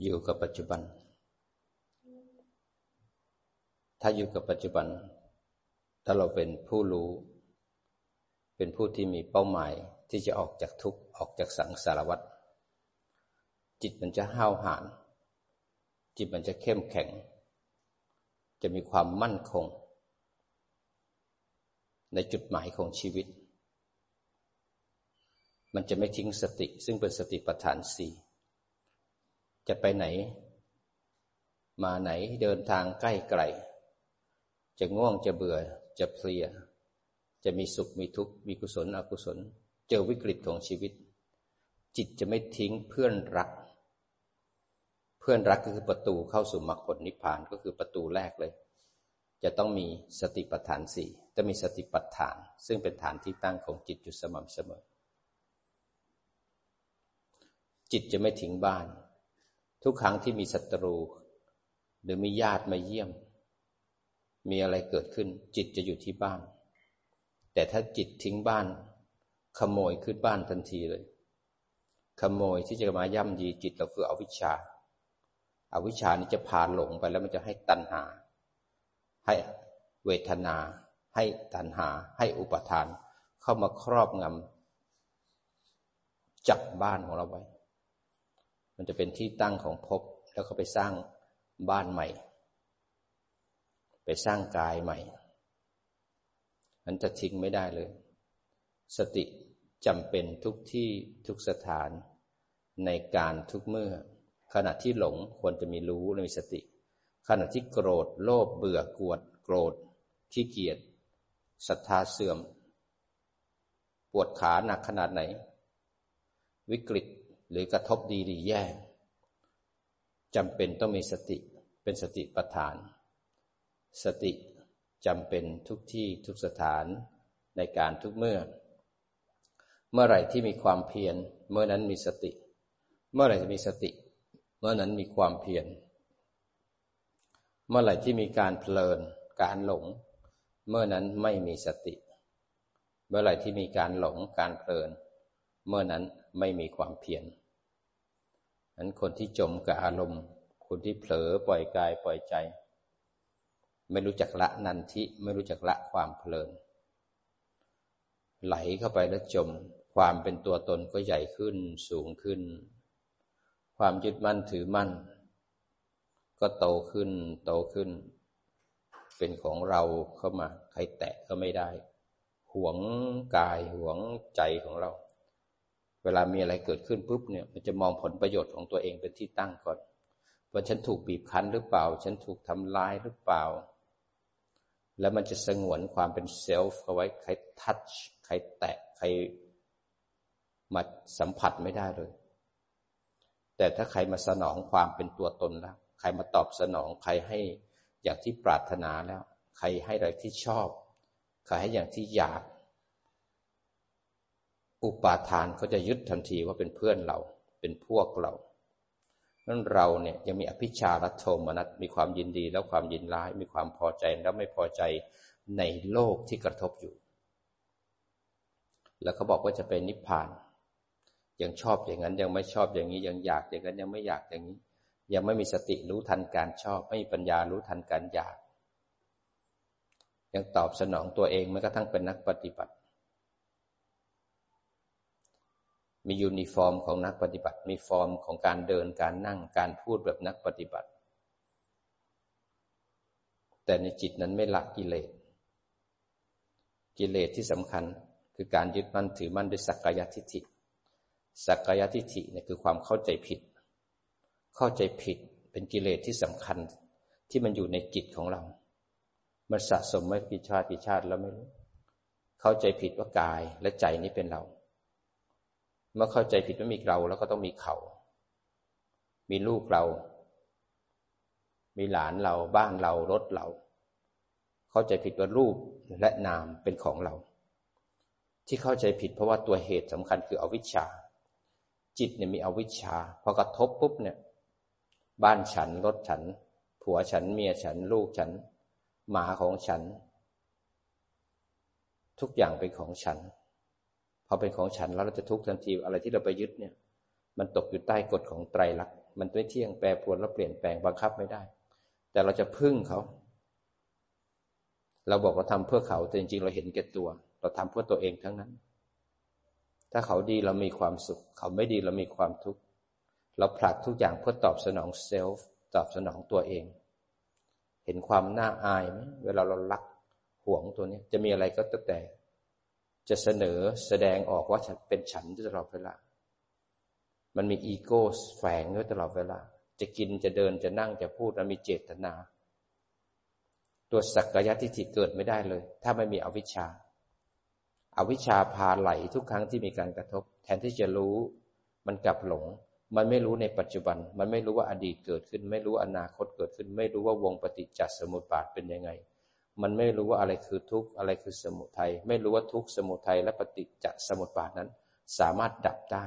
อยู่กับปัจจุบัน ถ้าอยู่กับปัจจุบัน ถ้าเราเป็นผู้รู้ เป็นผู้ที่มีเป้าหมายที่จะออกจากทุกข์ออกจากสังสารวัฏจิตมันจะห้าวหาญจิตมันจะเข้มแข็ง จะมีความมั่นคง ในจุดหมายของชีวิต มันจะไม่ทิ้งสติซึ่งเป็นสติปัฏฐานสี่ จะไปไหน มาไหนเดินทางใกล้ไกล จะง่วงจะเบื่อจะเพลีย จะมีสุขมีทุกข์มีกุศลอกุศล เจอวิกฤตของชีวิต จิตจะไม่ทิ้งเพื่อนรัก เพื่อนรักก็คือประตูเข้าสู่มรรคผลนิพพานก็คือประตูแรกเลย จะต้องมีสติปัฏฐานสี่จะมีสติปัฏฐาน ซึ่งเป็นฐานที่ตั้งของจิตอยู่สม่ำเสมอจิตจะไม่ทิ้งบ้าน ทุกครั้งที่มีศัตรู หรือมีญาติมาเยี่ยม มีอะไรเกิดขึ้น จิตจะอยู่ที่บ้าน แต่ถ้าจิตทิ้งบ้าน ขโมยขึ้นบ้านทันทีเลย ขโมยที่จะมาย่ำยีจิตเราคืออวิชชาอาวิชชานี้จะพาหลงไปแล้วมันจะให้ตัณหา ให้เวทนา ให้ตัณหา ให้อุปทาน เข้ามาครอบงำจับบ้านของเราไว้ มันจะเป็นที่ตั้งของภพแล้วเขาไปสร้างบ้านใหม่ ไปสร้างกายใหม่ มันจะทิ้งไม่ได้เลย สติจำเป็นทุกที่ทุกสถานในการทุกเมื่อ ขณะที่หลงควรจะมีรู้และมีสติ ขณะที่โกรธโลภเบื่อกวด โกรธขี้เกียจศรัทธาเสื่อม ปวดขาหนักขนาดไหน วิกฤต หรือกระทบดีหรือแย่จำเป็นต้องมีสติเป็นสติปัฏฐาน สติจำเป็นทุกที่ทุกสถานในการทุกเมื่อ เมื่อไหร่ที่มีความเพียรเมื่อนั้นมีสติ เมื่อไหร่จะมีสติ เมื่อนั้นมีความเพียรเมื่อไหร่ที่มีการเพลินการหลง เมื่อนั้นไม่มีสติ เมื่อไหร่ที่มีการหลงการเพลิน เมื่อนั้นไม่มีความเพียร นั้นคนที่จมกับอารมณ์ คนที่เผลอปล่อยกายปล่อยใจ ไม่รู้จักละนันทิไม่รู้จักละความเพลิน ไหลเข้าไปแล้วจม ความเป็นตัวตนก็ใหญ่ขึ้นสูงขึ้น ความยึดมั่นถือมั่น ก็โตขึ้นโตขึ้น เป็นของเราเข้ามา ใครแตะก็ไม่ได้ หวงกายหวงใจของเรา เวลามีอะไรเกิดขึ้นปุ๊บเนี่ย มันจะมองผลประโยชน์ของตัวเองเป็นที่ตั้งก่อน ว่าฉันถูกบีบคั้นหรือเปล่า ฉันถูกทำลายหรือเปล่า แล้วมันจะสงวนความเป็นเซลฟ์เอาไว้ใครทัชใครแตะใครมาสัมผัสไม่ได้เลย แต่ถ้าใครมาสนองความเป็นตัวตนแล้ว ใครมาตอบสนอง ใครให้อย่างที่ปรารถนาแล้ว ใครให้อะไรที่ชอบ ใครให้อย่างที่อยาก อุปาทานเขาจะยึดทันทีว่าเป็นเพื่อนเรา เป็นพวกเรานั้นเราเนี่ยยังมีอภิชาลัทโทมนัสมีความยินดีแล้วความยินร้าย มีความพอใจแล้วไม่พอใจในโลกที่กระทบอยู่ แล้วเขาบอกว่าจะเป็นนิพพาน ยังชอบอย่างนั้นยังไม่ชอบอย่างนี้ยังอยากอย่างนั้นยังไม่อยากอย่างนี้ ยังไม่มีสติรู้ทันการชอบ ไม่มีปัญญารู้ทันการอยาก ยังตอบสนองตัวเองแม้กระทั่งเป็นนักปฏิบัติ มียูนิฟอร์มของนักปฏิบัติ มีฟอร์มของการเดินการนั่งการพูดแบบนักปฏิบัติ แต่ในจิตนั้นไม่ละกิเลสกิเลสที่สำคัญคือการยึดมั่นถือมั่นด้วยสักกายทิฏฐิสักกายทิฏฐิเนี่ยคือความเข้าใจผิด เข้าใจผิดเป็นกิเลสที่สำคัญที่มันอยู่ในจิตของเรา มันสะสมไม่กี่ชาติกี่ชาติแล้วไม่รู้ เข้าใจผิดว่ากายและใจนี้เป็นเรา เมื่อเข้าใจผิดว่ามีเราแล้วก็ต้องมีเขา มีลูกเรา มีหลานเรา บ้านเรา รถเรา เข้าใจผิดว่ารูปและนามเป็นของเรา ที่เข้าใจผิดเพราะว่าตัวเหตุสำคัญคืออวิชชา จิตเนี่ยมีอวิชชา พอกระทบปุ๊บเนี่ย บ้านฉัน รถฉัน ผัวฉัน เมียฉัน ลูกฉัน หมาของฉัน ทุกอย่างเป็นของฉัน พอเป็นของฉันแล้วเราจะทุกข์ทันทีอะไรที่เราไปยึดเนี่ย มันตกอยู่ใต้กฎของไตรลักษณ์มันไม่เที่ยงแปรปรวนแล้วเปลี่ยนแปลงบังคับไม่ได้ แต่เราจะพึ่งเขา เราบอกเราทำเพื่อเขาแต่จริงๆ เราเห็นแก่ตัว เราทำเพื่อตัวเองทั้งนั้น ถ้าเขาดีเรามีความสุข เขาไม่ดีเรามีความทุกข์เราผลักทุกอย่างเพื่อตอบสนองเซลฟ์ตอบสนองตัวเอง เห็นความน่าอายไหมเวลาเรารักห่วงตัวนี้จะมีอะไรก็แต่ จะเสนอแสดงออกว่าฉันเป็นฉันตลอดเวลา มันมีอีโก้แฝงด้วยตลอดเวลา จะกินจะเดินจะนั่งจะพูดมันมีเจตนา ตัวสักกายทิฏฐิเกิดไม่ได้เลย ถ้าไม่มีอวิชชาอาวิชชาพาไหลทุกครั้งที่มีการกระทบ แทนที่จะรู้ มันกลับหลง มันไม่รู้ในปัจจุบัน มันไม่รู้ว่าอดีตเกิดขึ้น ไม่รู้อนาคตเกิดขึ้น ไม่รู้ว่าวงปฏิจจสมุปบาทเป็นยังไง มันไม่รู้ว่าอะไรคือทุกข์อะไรคือสมุทัยไม่รู้ว่าทุกข์สมุทัยและปฏิจจสมุปบาทนั้น สามารถดับได้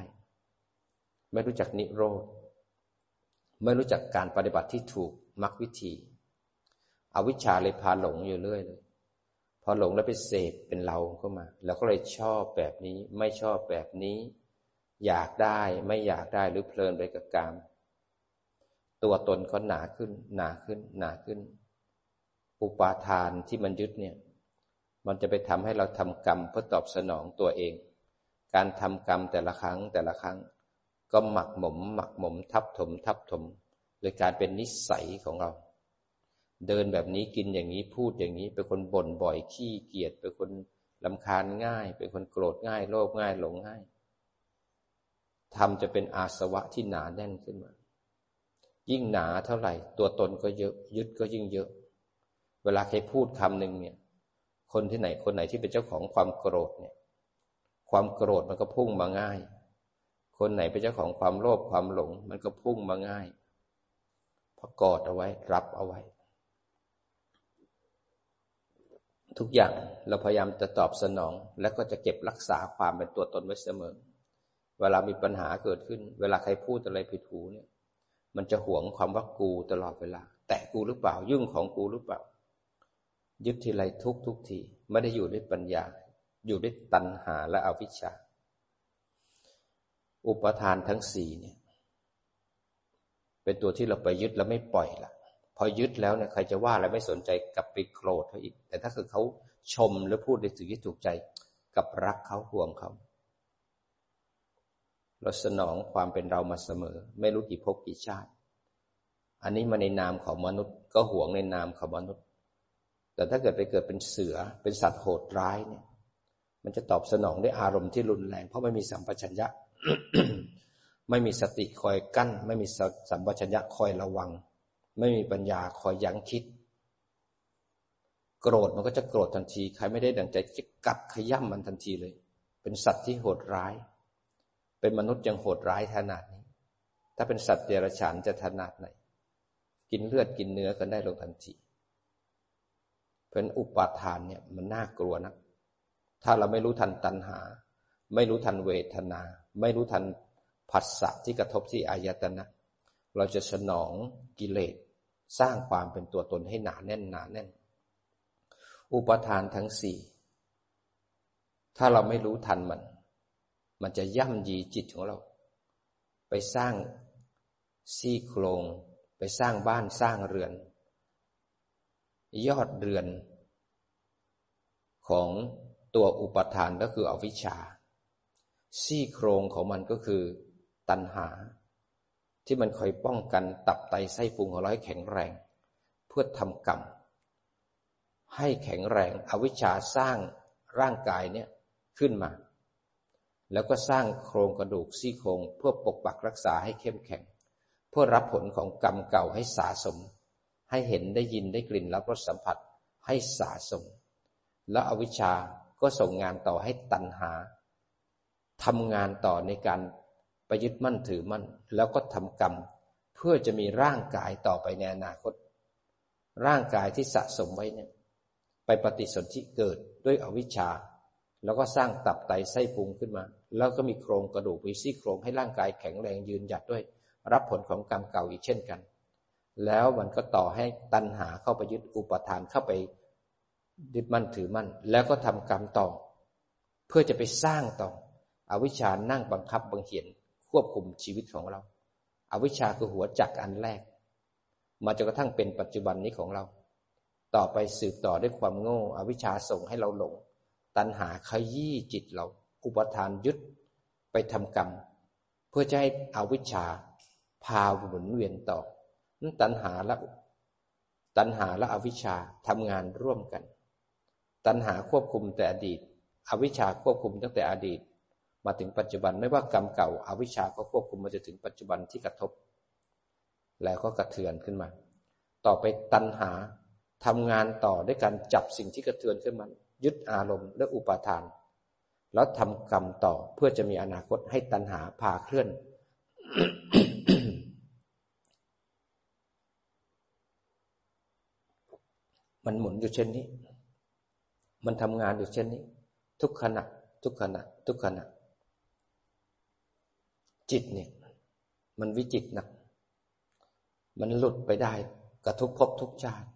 ไม่รู้จักนิโรธไม่รู้จักการปฏิบัติที่ถูกมรรควิธีอวิชชาเลยพาหลงอยู่เรื่อยเลย พอหลงแล้วไปเสพเป็นเราเข้ามา แล้วก็เลยชอบแบบนี้ ไม่ชอบแบบนี้ อยากได้ไม่อยากได้หรือเพลินไปกับกาม ตัวตนก็หนาขึ้น หนาขึ้น หนาขึ้น อุปาทานที่มันยึดเนี่ย มันจะไปทำให้เราทำกรรมเพื่อตอบสนองตัวเอง การทำกรรมแต่ละครั้งแต่ละครั้ง ก็หมักหมม หมักหมมทับถม ทับถม โดยการเป็นนิสัยของเรา เดินแบบนี้กินอย่างนี้พูดอย่างนี้ เป็นคนบ่นบ่อยขี้เกียจเป็นคนลำคาญง่าย เป็นคนโกรธง่ายโลภง่ายหลงง่ายธรรมจะเป็นอาสวะที่หนาแน่นขึ้นมา ยิ่งหนาเท่าไหร่ ตัวตนก็เยอะ ยึดก็ยิ่งเยอะ เวลาใครพูดคำหนึ่งเนี่ย คนที่ไหนคนไหนที่เป็นเจ้าของความโกรธเนี่ย ความโกรธมันก็พุ่งมาง่าย คนไหนเป็นเจ้าของความโลภความหลง มันก็พุ่งมาง่ายพอกอดเอาไว้ รับเอาไว้ ทุกอย่างเราพยายามจะตอบสนอง แล้วก็จะเก็บรักษาความเป็นตัวตนไว้เสมอ เวลามีปัญหาเกิดขึ้น เวลาใครพูดอะไรผิดหูเนี่ย มันจะหวงความว่ากูตลอดเวลา แตะกูหรือเปล่า ยุ่งของกูหรือเปล่า ยึดทีไรทุกทุกทีไม่ได้อยู่ด้วยปัญญา อยู่ด้วยตัณหาและอวิชชา อุปทานทั้งสี่เนี่ย เป็นตัวที่เราไปยึดแล้วไม่ปล่อยละพอยึดแล้วเนี่ยใครจะว่าอะไรไม่สนใจกลับไปโกรธเขาอีก แต่ถ้าคือเขาชมหรือพูดในสิ่งที่ถูกใจกับรักเขาห่วงเขาเราสนองความเป็นเรามาเสมอ ไม่รู้กี่ภพกี่ชาติ อันนี้มาในนามของมนุษย์ ก็ห่วงในนามของมนุษย์ แต่ถ้าเกิดไปเกิดเป็นเสือเป็นสัตว์โหดร้ายเนี่ย มันจะตอบสนองด้วยอารมณ์ที่รุนแรง เพราะไม่มีสัมปชัญญะ ไม่มีสติคอยกั้น ไม่มีสัมปชัญญะคอยระวัง ไม่มีปัญญาคอยยั้งคิด โกรธมันก็จะโกรธทันที ใครไม่ได้ดังใจจะกัดขย่ำมันทันทีเลย เป็นสัตว์ที่โหดร้าย เป็นมนุษย์ยังโหดร้ายขนาดนี้ ถ้าเป็นสัตว์เดรัจฉานจะขนาดไหน กินเลือดกินเนื้อกันได้ลงทันที เป็นอุปาทานเนี่ยมันน่ากลัวนะถ้าเราไม่รู้ทันตัณหา ไม่รู้ทันเวทนา ไม่รู้ทันผัสสะที่กระทบที่อายตนะ เราจะสนองกิเลสสร้างความเป็นตัวตนให้หนาแน่นหนาแน่น อุปทานทั้งสี่ ถ้าเราไม่รู้ทันมัน มันจะย่ำยีจิตของเรา ไปสร้างซี่โครง ไปสร้างบ้านสร้างเรือน ยอดเรือน ของตัวอุปทานก็คืออวิชชา ซี่โครงของมันก็คือตัณหา ที่มันคอยป้องกันตับไตไส้พุงของเราให้แข็งแรง เพื่อทำกรรม ให้แข็งแรง อวิชชาสร้างร่างกายเนี่ยขึ้นมา แล้วก็สร้างโครงกระดูกซี่โครงเพื่อปกปักรักษาให้เข้มแข็ง เพื่อรับผลของกรรมเก่าให้สะสม ให้เห็นได้ยินได้กลิ่นรับรสสัมผัสให้สะสม แล้วอวิชชาก็ส่งงานต่อให้ตัณหาทำงานต่อในการไปยึดมั่นถือมั่น แล้วก็ทำกรรม เพื่อจะมีร่างกายต่อไปในอนาคต ร่างกายที่สะสมไว้เนี่ยไปปฏิสนธิเกิดด้วยอวิชชา แล้วก็สร้างตับไตไส้พุงขึ้นมา แล้วก็มีโครงกระดูกมีซี่โครงให้ร่างกายแข็งแรงยืนหยัดด้วย รับผลของกรรมเก่าอีกเช่นกัน แล้วมันก็ต่อให้ตัณหาเข้าไปยึดอุปทานเข้าไป ยึดมั่นถือมั่น แล้วก็ทำกรรมต่อ เพื่อจะไปสร้างต่อ อวิชานั่งบังคับบังเขียนควบคุมชีวิตของเราอาวิชาคือหัวจักอันแรก มาจนกระทั่งเป็นปัจจุบันนี้ของเรา ต่อไปสืบต่อด้วยความโง่ อวิชาส่งให้เราหลง ตัณหาขยี้จิตเราอุปทานยึดไปทำกรรม เพื่อจะให้อวิชชาพาหมุนเวียนต่อนั้นตัณหาและตัณหาและอวิชชาทำงานร่วมกัน ตัณหาควบคุมแต่อดีต อวิชชาควบคุมตั้งแต่อดีต มาถึงปัจจุบันไม่ว่ากรรมเก่าอาวิชชาก็ควบคุมมาจะถึงปัจจุบันที่กระทบ แล้วก็กระเทือนขึ้นมา ต่อไปตัณหาทำงานต่อด้วยการจับสิ่งที่กระเทือนขึ้นมายึดอารมณ์และอุปาทาน แล้วทำกรรมต่อเพื่อจะมีอนาคตให้ตัณหาพาเคลื่อนมันหมุนอยู่เช่นนี้ มันทำงานอยู่เช่นนี้ ทุกขณะ ทุกขณะ ทุกขณะ จิตเนี่ย มันวิจิตนะมันหลุดไปได้กับทุกภพทุกชาติ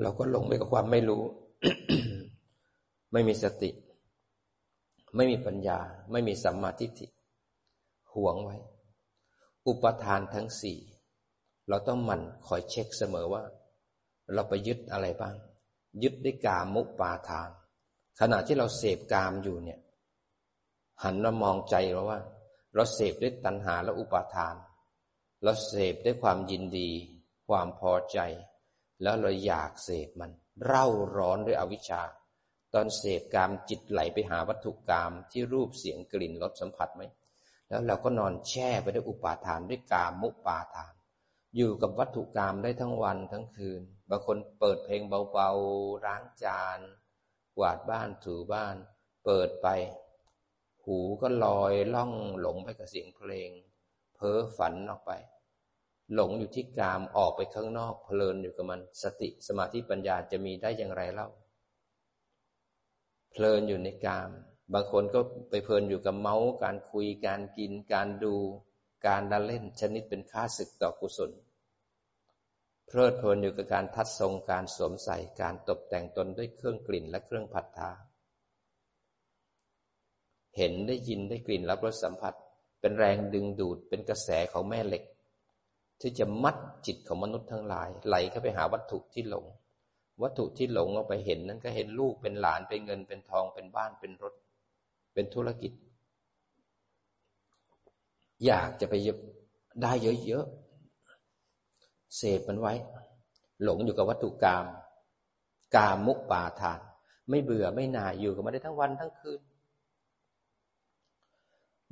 เราก็หลงไปกับความไม่รู้ ไม่มีสติ ไม่มีปัญญา ไม่มีสัมมาทิฏฐิห่วงไว้ อุปทานทั้งสี่ เราต้องหมั่นคอยเช็คเสมอว่า เราไปยึดอะไรบ้าง ยึดด้วยกามุปาทาน ขณะที่เราเสพกามอยู่เนี่ย หันมามองใจเราว่า เราเสพด้วยตัณหาและอุปาทาน เราเสพด้วยความยินดี ความพอใจ แล้วเราอยากเสพมัน เร่าร้อนด้วยอวิชชา ตอนเสพกามจิตไหลไปหาวัตถุกามที่รูปเสียงกลิ่นรสสัมผัสไหมแล้วเราก็นอนแช่ไปด้วยอุปาทานด้วยกามมุปาทาน อยู่กับวัตถุกามได้ทั้งวันทั้งคืน บางคนเปิดเพลงเบาๆล้างจาน กวาดบ้านถูบ้าน เปิดไป หูก็ลอยล่องหลงไปกับเสียงเพลง เพ้อฝันออกไป หลงอยู่ที่กามออกไปข้างนอกเพลินอยู่กับมัน สติสมาธิปัญญาจะมีได้อย่างไรเล่า เพลินอยู่ในกาม บางคนก็ไปเพลินอยู่กับเมาส์การคุยการกิน การดู การดันเล่นชนิดเป็นค่าศึกต่อกุศล เพลิดเพลินอยู่กับการทัดทรงการสวมใส่การตกแต่งตนด้วยเครื่องกลิ่นและเครื่องผัดทาเห็นได้ยินได้กลิ่นรับรสสัมผัส เป็นแรงดึงดูดเป็นกระแสของแม่เหล็ก ที่จะมัดจิตของมนุษย์ทั้งหลาย ไหลเข้าไปหาวัตถุที่หลง วัตถุที่หลงเอาไปเห็นนั้นก็เห็นลูกเป็นหลานเป็นเงินเป็นทองเป็นบ้านเป็นรถ เป็นธุรกิจ อยากจะไปได้เยอะ เสพมันไว้ หลงอยู่กับวัตถุกรรมกามมุกปาทาน ไม่เบื่อไม่น่ายอยู่กับมันได้ทั้งวันทั้งคืน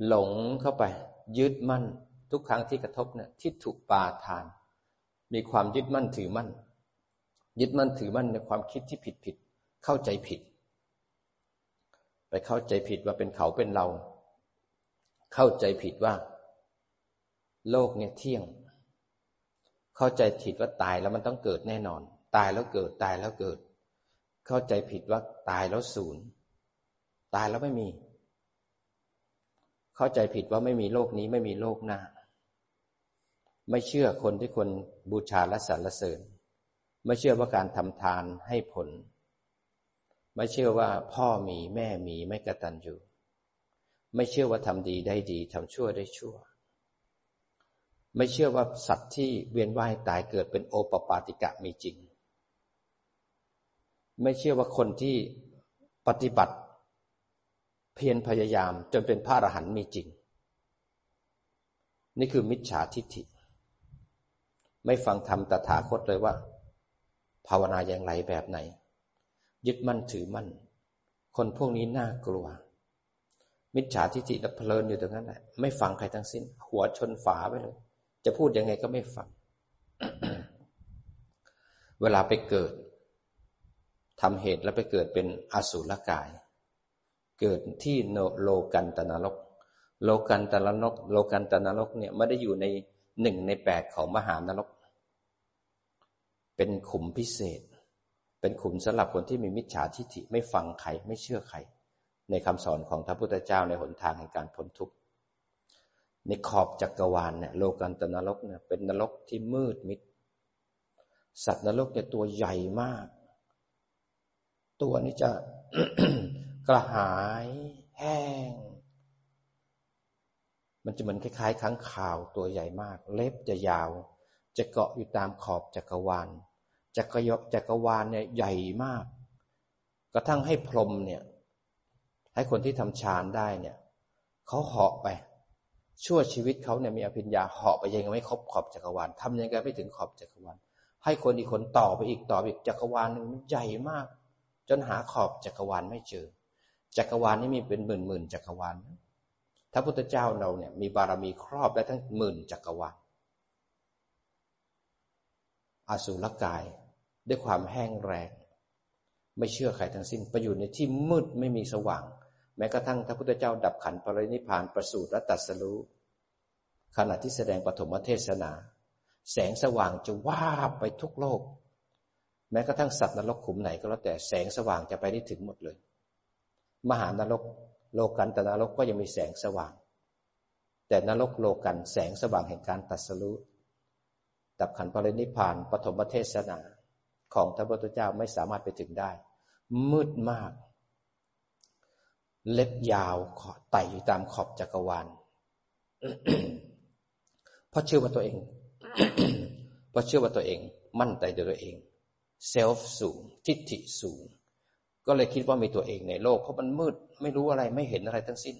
หลงเข้าไป ยึดมั่นทุกครั้งที่กระทบเนี่ยทิฏฐุปาทาน มีความยึดมั่นถือมั่น ยึดมั่นถือมั่นในความคิดที่ผิดผิดเข้าใจผิด ไปเข้าใจผิดว่าเป็นเขาเป็นเรา เข้าใจผิดว่า โลกเนี่ยเที่ยง เข้าใจผิดว่าตายแล้วมันต้องเกิดแน่นอน ตายแล้วเกิดตายแล้วเกิด เข้าใจผิดว่าตายแล้วศูนย์ตายแล้วไม่มี เข้าใจผิดว่าไม่มีโลกนี้ไม่มีโลกหน้า ไม่เชื่อคนที่คนบูชาและสรรเสริญ ไม่เชื่อว่าการทำทานให้ผล ไม่เชื่อว่าพ่อมีแม่มีไม่กระตันอยู่ ไม่เชื่อว่าทำดีได้ดีทำชั่วได้ชั่ว ไม่เชื่อว่าสัตว์ที่เวียนว่ายตายเกิดเป็นโอปปาติกะมีจริง ไม่เชื่อว่าคนที่ปฏิบัติเพียรพยายามจนเป็นพระอรหันต์มีจริง นี่คือมิจฉาทิฏฐิ ไม่ฟังธรรมตถาคตเลยว่า ภาวนาอย่างไรแบบไหน ยึดมั่นถือมั่น คนพวกนี้น่ากลัว มิจฉาทิฏฐิและเพลินอยู่ตรงนั้นแหละไม่ฟังใครทั้งสิ้น หัวชนฝาไปเลย จะพูดยังไงก็ไม่ฟัง เวลาไปเกิดทำเหตุแล้วไปเกิดเป็นอสุรกาย เกิดที่โลกันตนรก โลกันตนรก โลกันตนรกเนี่ยไม่ได้อยู่ในหนึ่งในแปดของมหานรก เป็นขุมพิเศษ เป็นขุมสำหรับคนที่มีมิจฉาทิฏฐิไม่ฟังใคร ไม่เชื่อใคร ในคำสอนของพระพุทธเจ้าในหนทางแห่งการพ้นทุกข์ ในขอบจักรวาลเนี่ยโลกันตนรกเนี่ยเป็นนรกที่มืดมิด สัตว์นรกเนี่ยตัวใหญ่มาก ตัวนี้จะกระหายแห้ง มันจะเหมือนคล้ายๆค้างข่าวตัวใหญ่มาก เล็บจะยาว จะเกาะอยู่ตามขอบจักรวาลจักรยจักรวาลเนี่ยใหญ่มาก กระทั่งให้พรมเนี่ย ให้คนที่ทำฌานได้เนี่ยเขาเหาะไป ชั่วชีวิตเขาเนี่ยมีอภิญญาเหาะไปยังไม่ครบขอบจักรวาลทำยังไงไม่ถึงขอบจักรวาลให้คนอีกคนต่อไปอีกต่ออีกจักรวาลหนึ่งมันใหญ่มาก จนหาขอบจักรวาลไม่เจอ จักรวาลนี้มีเป็นหมื่นหมื่นจักรวาลถ้าพุทธเจ้าเราเนี่ยมีบารมีครอบได้ทั้งหมื่นจักรวาลอสุรกายด้วยความแห้งแรง ไม่เชื่อใครทั้งสิ้นไปอยู่ในที่มืดไม่มีสว่าง แม้กระทั่งพระพุทธเจ้าดับขันปรินิพานประสูติและตัดสรู้ขณะที่แสดงปฐมเทศนา แสงสว่างจะว่าไปทุกโลก แม้กระทั่งสัตว์นรกขุมไหนก็แล้วแต่แสงสว่างจะไปได้ถึงหมดเลย มหานรกโลกันตนรกก็ยังมีแสงสว่าง แต่นรกโลกันแสงสว่างแห่งการตัดสรู้ดับขันปรินิพานปฐมเทศนา ของพระพุทธเจ้าไม่สามารถไปถึงได้ มืดมาก เล็บยาวไต่อยู่ตามขอบจักรวาลเพราะเชื่อว่าตัวเอง เพราะเชื่อว่าตัวเอง มั่นใจตัวเองเซลฟ์สูง ทิฏฐิสูง ก็เลยคิดว่ามีตัวเองในโลก เพราะมันมืดไม่รู้อะไรไม่เห็นอะไรทั้งสิ้น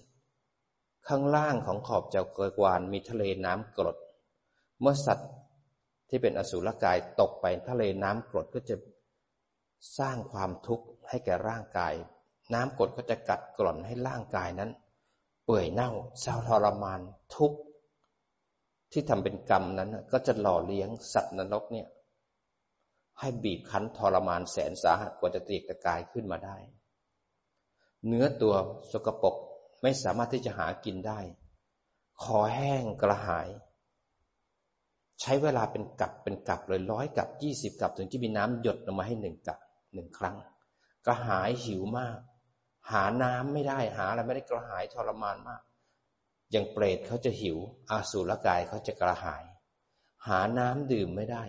ข้างล่างของขอบจักรวาลมีทะเลน้ำกรด เมื่อสัตว์ที่เป็นอสุรกายตกไปทะเลน้ำกรดก็จะสร้างความทุกข์ให้แก่ร่างกาย น้ำกรดก็จะกัดกร่อนให้ร่างกายนั้น เปื่อยเน่าเศร้าทรมานทุกข์ที่ทำเป็นกรรมนั้นก็จะหล่อเลี้ยงสัตว์นรกเนี่ยให้บีบคั้นทรมานแสนสาหัสกว่าจะตีกตะกายขึ้นมาได้ เนื้อตัวสกปรกไม่สามารถที่จะหากินได้ คอแห้งกระหาย ใช้เวลาเป็นกับเป็นกับเลยร้อยกับยี่สิบกับถึงจะมีน้ำหยดลงมาให้หนึ่งกับหนึ่งครั้ง กระหายหิวมาก หาน้ำไม่ได้หาอะไรไม่ได้กระหายทรมานมาก อย่างเปรตเขาจะหิว อาสูรกายเขาจะกระหาย หาน้ำดื่มไม่ได้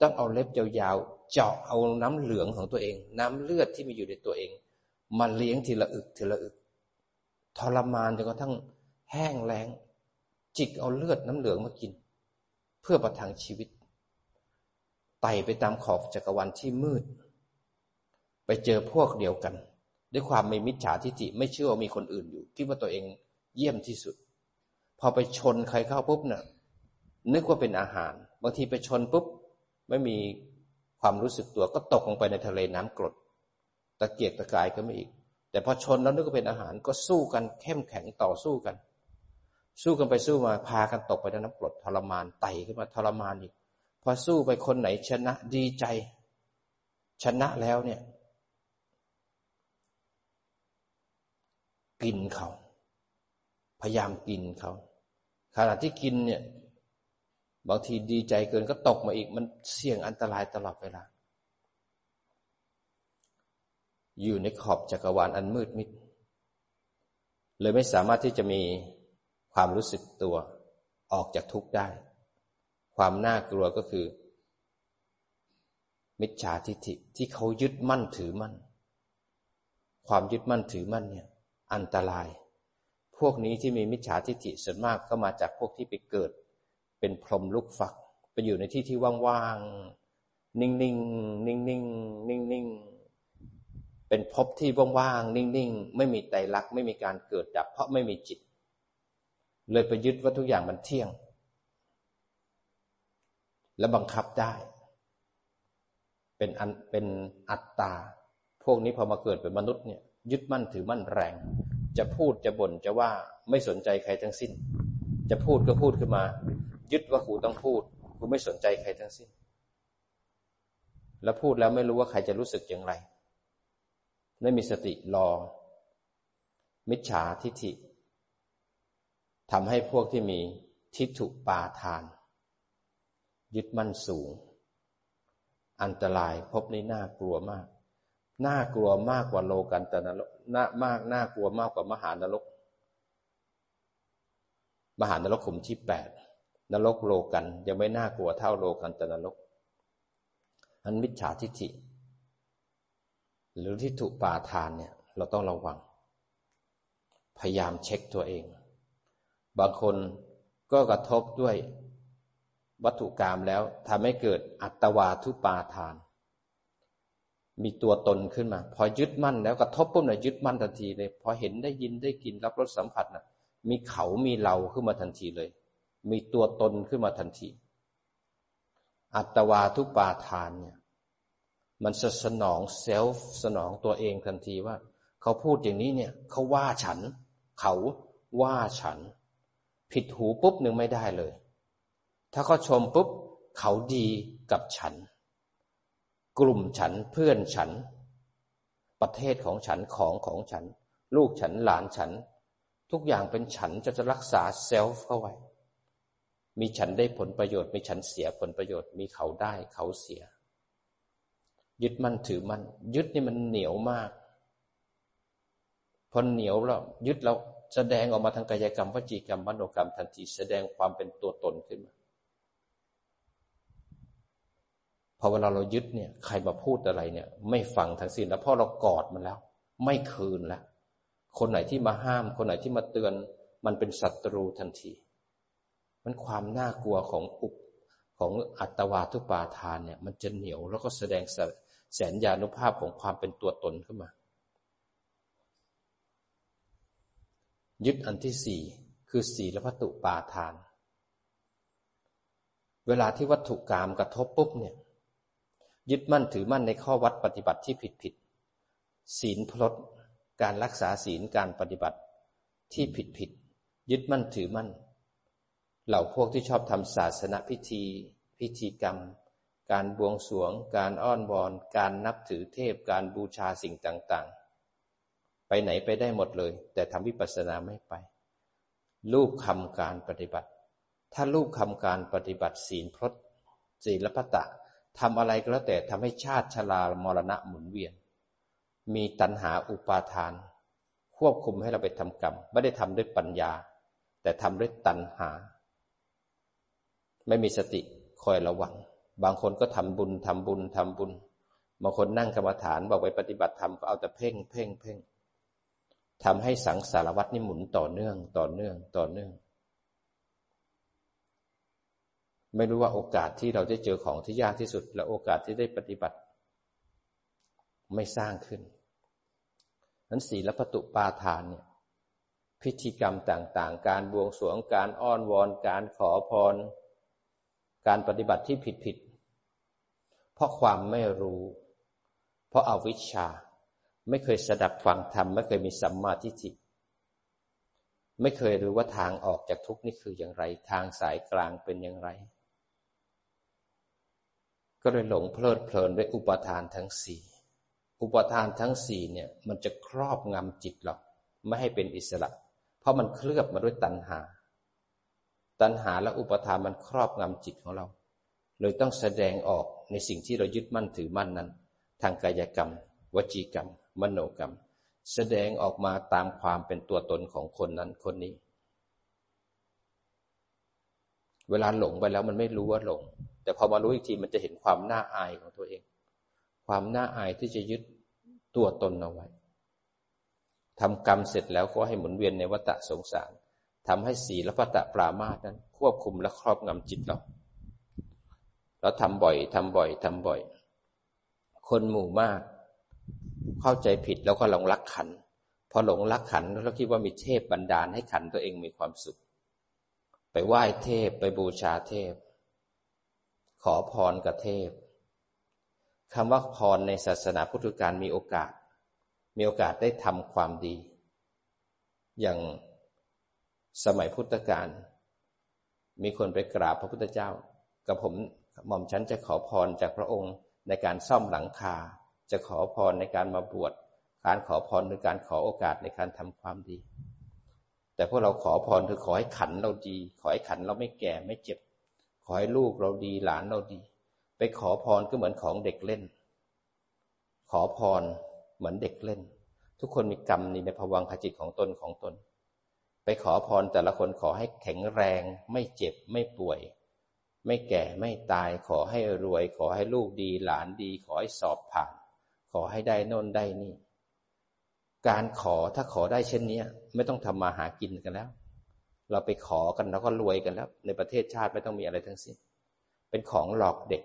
ต้องเอาเล็บยาวๆเจาะเอาน้ำเหลืองของตัวเอง น้ำเลือดที่มีอยู่ในตัวเอง มาเลี้ยงทีละอึกทีละอึกทรมานจนกระทั่งแห้งแล้ง จิกเอาเลือดน้ำเหลืองมากิน เพื่อประทังชีวิตไต่ไปตามขอบจักรวาลที่มืด ไปเจอพวกเดียวกัน ด้วยความไม่มิจฉาทิฏฐิไม่เชื่อว่ามีคนอื่นอยู่ คิดว่าตัวเองเยี่ยมที่สุด พอไปชนใครเข้าปุ๊บเนี่ยนึกว่าเป็นอาหาร บางทีไปชนปุ๊บ ไม่มีความรู้สึกตัวก็ตกลงไปในทะเลน้ำกรดตะเกียกตะกายก็ไม่อีก แต่พอชนแล้วนึกว่าเป็นอาหารก็สู้กันเข้มแข็งต่อสู้กัน สู้กันไปสู้มาพากันตกไปในน้ำกรดทรมานไต่ขึ้นมาทรมานอีก พอสู้ไปคนไหนชนะดีใจ ชนะแล้วเนี่ย กินเขา พยายามกินเขาขณะที่กินเนี่ย บางทีดีใจเกินก็ตกมาอีก มันเสี่ยงอันตรายตลอดเวลา อยู่ในขอบจักรวาลอันมืดมิด เลยไม่สามารถที่จะมีความรู้สึกตัวออกจากทุกข์ได้ ความน่ากลัวก็คือ มิจฉาทิฏฐิที่เขายึดมั่นถือมั่น ความยึดมั่นถือมั่นเนี่ย อันตราย พวกนี้ที่มีมิจฉาทิฏฐิส่วนมากก็มาจากพวกที่ไปเกิด เป็นพรหมลูกฝักไปอยู่ในที่ที่ว่างๆ นิ่งๆ นิ่งๆ นิ่งๆ เป็นภพที่ว่างๆ นิ่งๆ ไม่มีไตรลักษณ์ไม่มีการเกิดดับ เพราะไม่มีจิต เลยไปยึดว่าทุกอย่างมันเที่ยง และบังคับได้ เป็นอันเป็นอัตตา พวกนี้พอมาเกิดเป็นมนุษย์เนี่ย ยึดมั่นถือมั่นแรง จะพูดจะบ่นจะว่าไม่สนใจใครทั้งสิ้น จะพูดก็พูดขึ้นมา ยึดว่ากูต้องพูดกูไม่สนใจใครทั้งสิ้น แล้วพูดแล้วไม่รู้ว่าใครจะรู้สึกอย่างไร ไม่มีสติรอมิจฉาทิฏฐิทำให้พวกที่มีทิฏฐุปาทาน ยึดมั่นสูง อันตรายพบนี้น่ากลัวมาก น่ากลัวมากกว่าโลกันตนรกน่ามากน่ากลัวมากกว่ามหานรก มหานรกขุมที่แปดนรกโลกันยังไม่น่ากลัวเท่าโลกันตนรกอันมิจฉาทิฏฐิ หรือทิฏฐุปาทานเนี่ย เราต้องระวัง พยายามเช็คตัวเอง บางคนก็กระทบด้วยวัตถุกรรมแล้วทำให้เกิดอัตวาทุปาทาน มีตัวตนขึ้นมา พอยึดมั่นแล้วกระทบปุ๊บเนี่ยยึดมั่นทันทีเลย พอเห็นได้ยินได้กินรับรสสัมผัสนะมีเขามีเราขึ้นมาทันทีเลย มีตัวตนขึ้นมาทันที อัตวาทุปาทานเนี่ย มันจะสนองเซลฟ์สนองตัวเองทันทีว่า เขาพูดอย่างนี้เนี่ย เขาว่าฉัน เขาว่าฉัน ผิดหูปุ๊บหนึ่งไม่ได้เลย ถ้าเขาชมปุ๊บ เขาดีกับฉัน กลุ่มฉันเพื่อนฉัน ประเทศของฉันของของฉัน ลูกฉันหลานฉัน ทุกอย่างเป็นฉันจะจะรักษาเซลฟ์เข้าไว้ มีฉันได้ผลประโยชน์ มีฉันเสียผลประโยชน์ มีเขาได้เขาเสีย ยึดมั่นถือมั่นยึดนี่มันเหนียวมากพอเหนียวแล้วยึดแล้วแสดงออกมาทางกายกรรมวจีกรรมมโนกรรมทันทีแสดงความเป็นตัวตนขึ้นมา พอเวลาเรายึดเนี่ยใครมาพูดอะไรเนี่ย ไม่ฟังทั้งสิ้นแล้วพราะเรากอดมันแล้ว ไม่คืนแล้ว คนไหนที่มาห้าม คนไหนที่มาเตือน มันเป็นศัตรูทันที มันความน่ากลัวของอุปของอัตวาทุปาทานเนี่ย มันจะเหนียวแล้วก็แสดงแสนยานุภาพของความเป็นตัวตนขึ้นมา ยึดอันที่สี่คือสีและวัตถุปาทาน เวลาที่วัตถุกรรมกระทบปุ๊บเนี่ย ยึดมั่นถือมั่นในข้อวัดปฏิบัติที่ผิดผิดศีลพลดการรักษาศีลการปฏิบัติที่ผิดผิดยึดมั่นถือมั่น เหล่าพวกที่ชอบทำศาสนพิธี พิธีกรรม การบวงสรวง การอ้อนวอน การนับถือเทพการบูชาสิ่งต่างๆ ไปไหนไปได้หมดเลย แต่ทำวิปัสสนาไม่ไป รูปคำการปฏิบัติ ถ้ารูปคำการปฏิบัติศีลพลดศีลพัตตะ ทำอะไรก็แล้วแต่ทำให้ชาติชรามรณะหมุนเวียน มีตัณหาอุปาทาน ควบคุมให้เราไปทำกรรม ไม่ได้ทำด้วยปัญญา แต่ทำด้วยตัณหา ไม่มีสติคอยระวัง บางคนก็ทำบุญทำบุญทำบุญ บางคนนั่งกรรมฐานบอกไปปฏิบัติธรรมก็เอาแต่เพ่งเพ่งเพ่งทำให้สังสารวัตนี่หมุนต่อเนื่อง ต่อเนื่อง ต่อเนื่อง ไม่รู้ว่าโอกาสที่เราได้เจอของที่ยากที่สุด และโอกาสที่ได้ปฏิบัติ ไม่สร้างขึ้นนั้นศีลปตุปาทานเนี่ยพิธีกรรมต่างๆ การบวงสรวงการอ้อนวอน การขอพร การปฏิบัติที่ผิดๆเพราะความไม่รู้ เพราะอาวิชชา ไม่เคยสดับฟังธรรมไม่เคยมีสัมมาทิฏฐิไม่เคยรู้ว่าทางออกจากทุกข์นี่คืออย่างไร ทางสายกลางเป็นอย่างไร ก็เลยหลงเพลิดเพลินด้วยอุปทานทั้งสี่อุปทานทั้งสี่เนี่ยมันจะครอบงำจิตเราไม่ให้เป็นอิสระ เพราะมันเคลือบมาด้วยตัณหา ตัณหาและอุปทานมันครอบงำจิตของเรา เลยต้องแสดงออกในสิ่งที่เรายึดมั่นถือมั่นนั้น ทางกายกรรม วจีกรรม มโนกรรม แสดงออกมาตามความเป็นตัวตนของคนนั้นคนนี้ เวลาหลงไปแล้วมันไม่รู้ว่าหลง แต่พอมารู้อีกทีมันจะเห็นความน่าอายของตัวเอง ความน่าอายที่จะยึดตัวตนเอาไว้ทำกรรมเสร็จแล้วก็ให้หมุนเวียนในวัฏสงสารทำให้สีและปตะปรามาสนั้น ควบคุมและครอบงำจิตเราเราทำบ่อยทำบ่อยทำบ่อย คนหมู่มาก เข้าใจผิดแล้วก็หลงรักขัน พอหลงรักขันแล้วคิดว่ามีเทพบันดาลให้ขันตัวเองมีความสุข ไปไหว้เทพไปบูชาเทพ ขอพรกับเทพคำว่าพรในศาสนาพุทธการมีโอกาส มีโอกาสได้ทำความดี อย่างสมัยพุทธกาลมีคนไปกราบพระพุทธเจ้า กับผมหม่อมฉันจะขอพรจากพระองค์ในการซ่อมหลังคา จะขอพรในการมาบวชการขอพรคือการขอโอกาสในการทำความดี แต่พวกเราขอพรคือขอให้ขันเราดี ขอให้ขันเราไม่แก่ไม่เจ็บ ขอให้ลูกเราดีหลานเราดี ไปขอพรก็เหมือนของเด็กเล่น ขอพรเหมือนเด็กเล่น ทุกคนมีกรรมนี้ในภวังคจิตของตนของตน ไปขอพรแต่ละคนขอให้แข็งแรง ไม่เจ็บไม่ป่วย ไม่แก่ไม่ตายขอให้รวย ขอให้ลูกดีหลานดี ขอให้สอบผ่าน ขอให้ได้นนได้นี่ การขอถ้าขอได้เช่นนี้ไม่ต้องทำมาหากินกันแล้ว เราไปขอกันแล้วก็รวยกันแล้ว ในประเทศชาติไม่ต้องมีอะไรทั้งสิ้น เป็นของหลอกเด็ก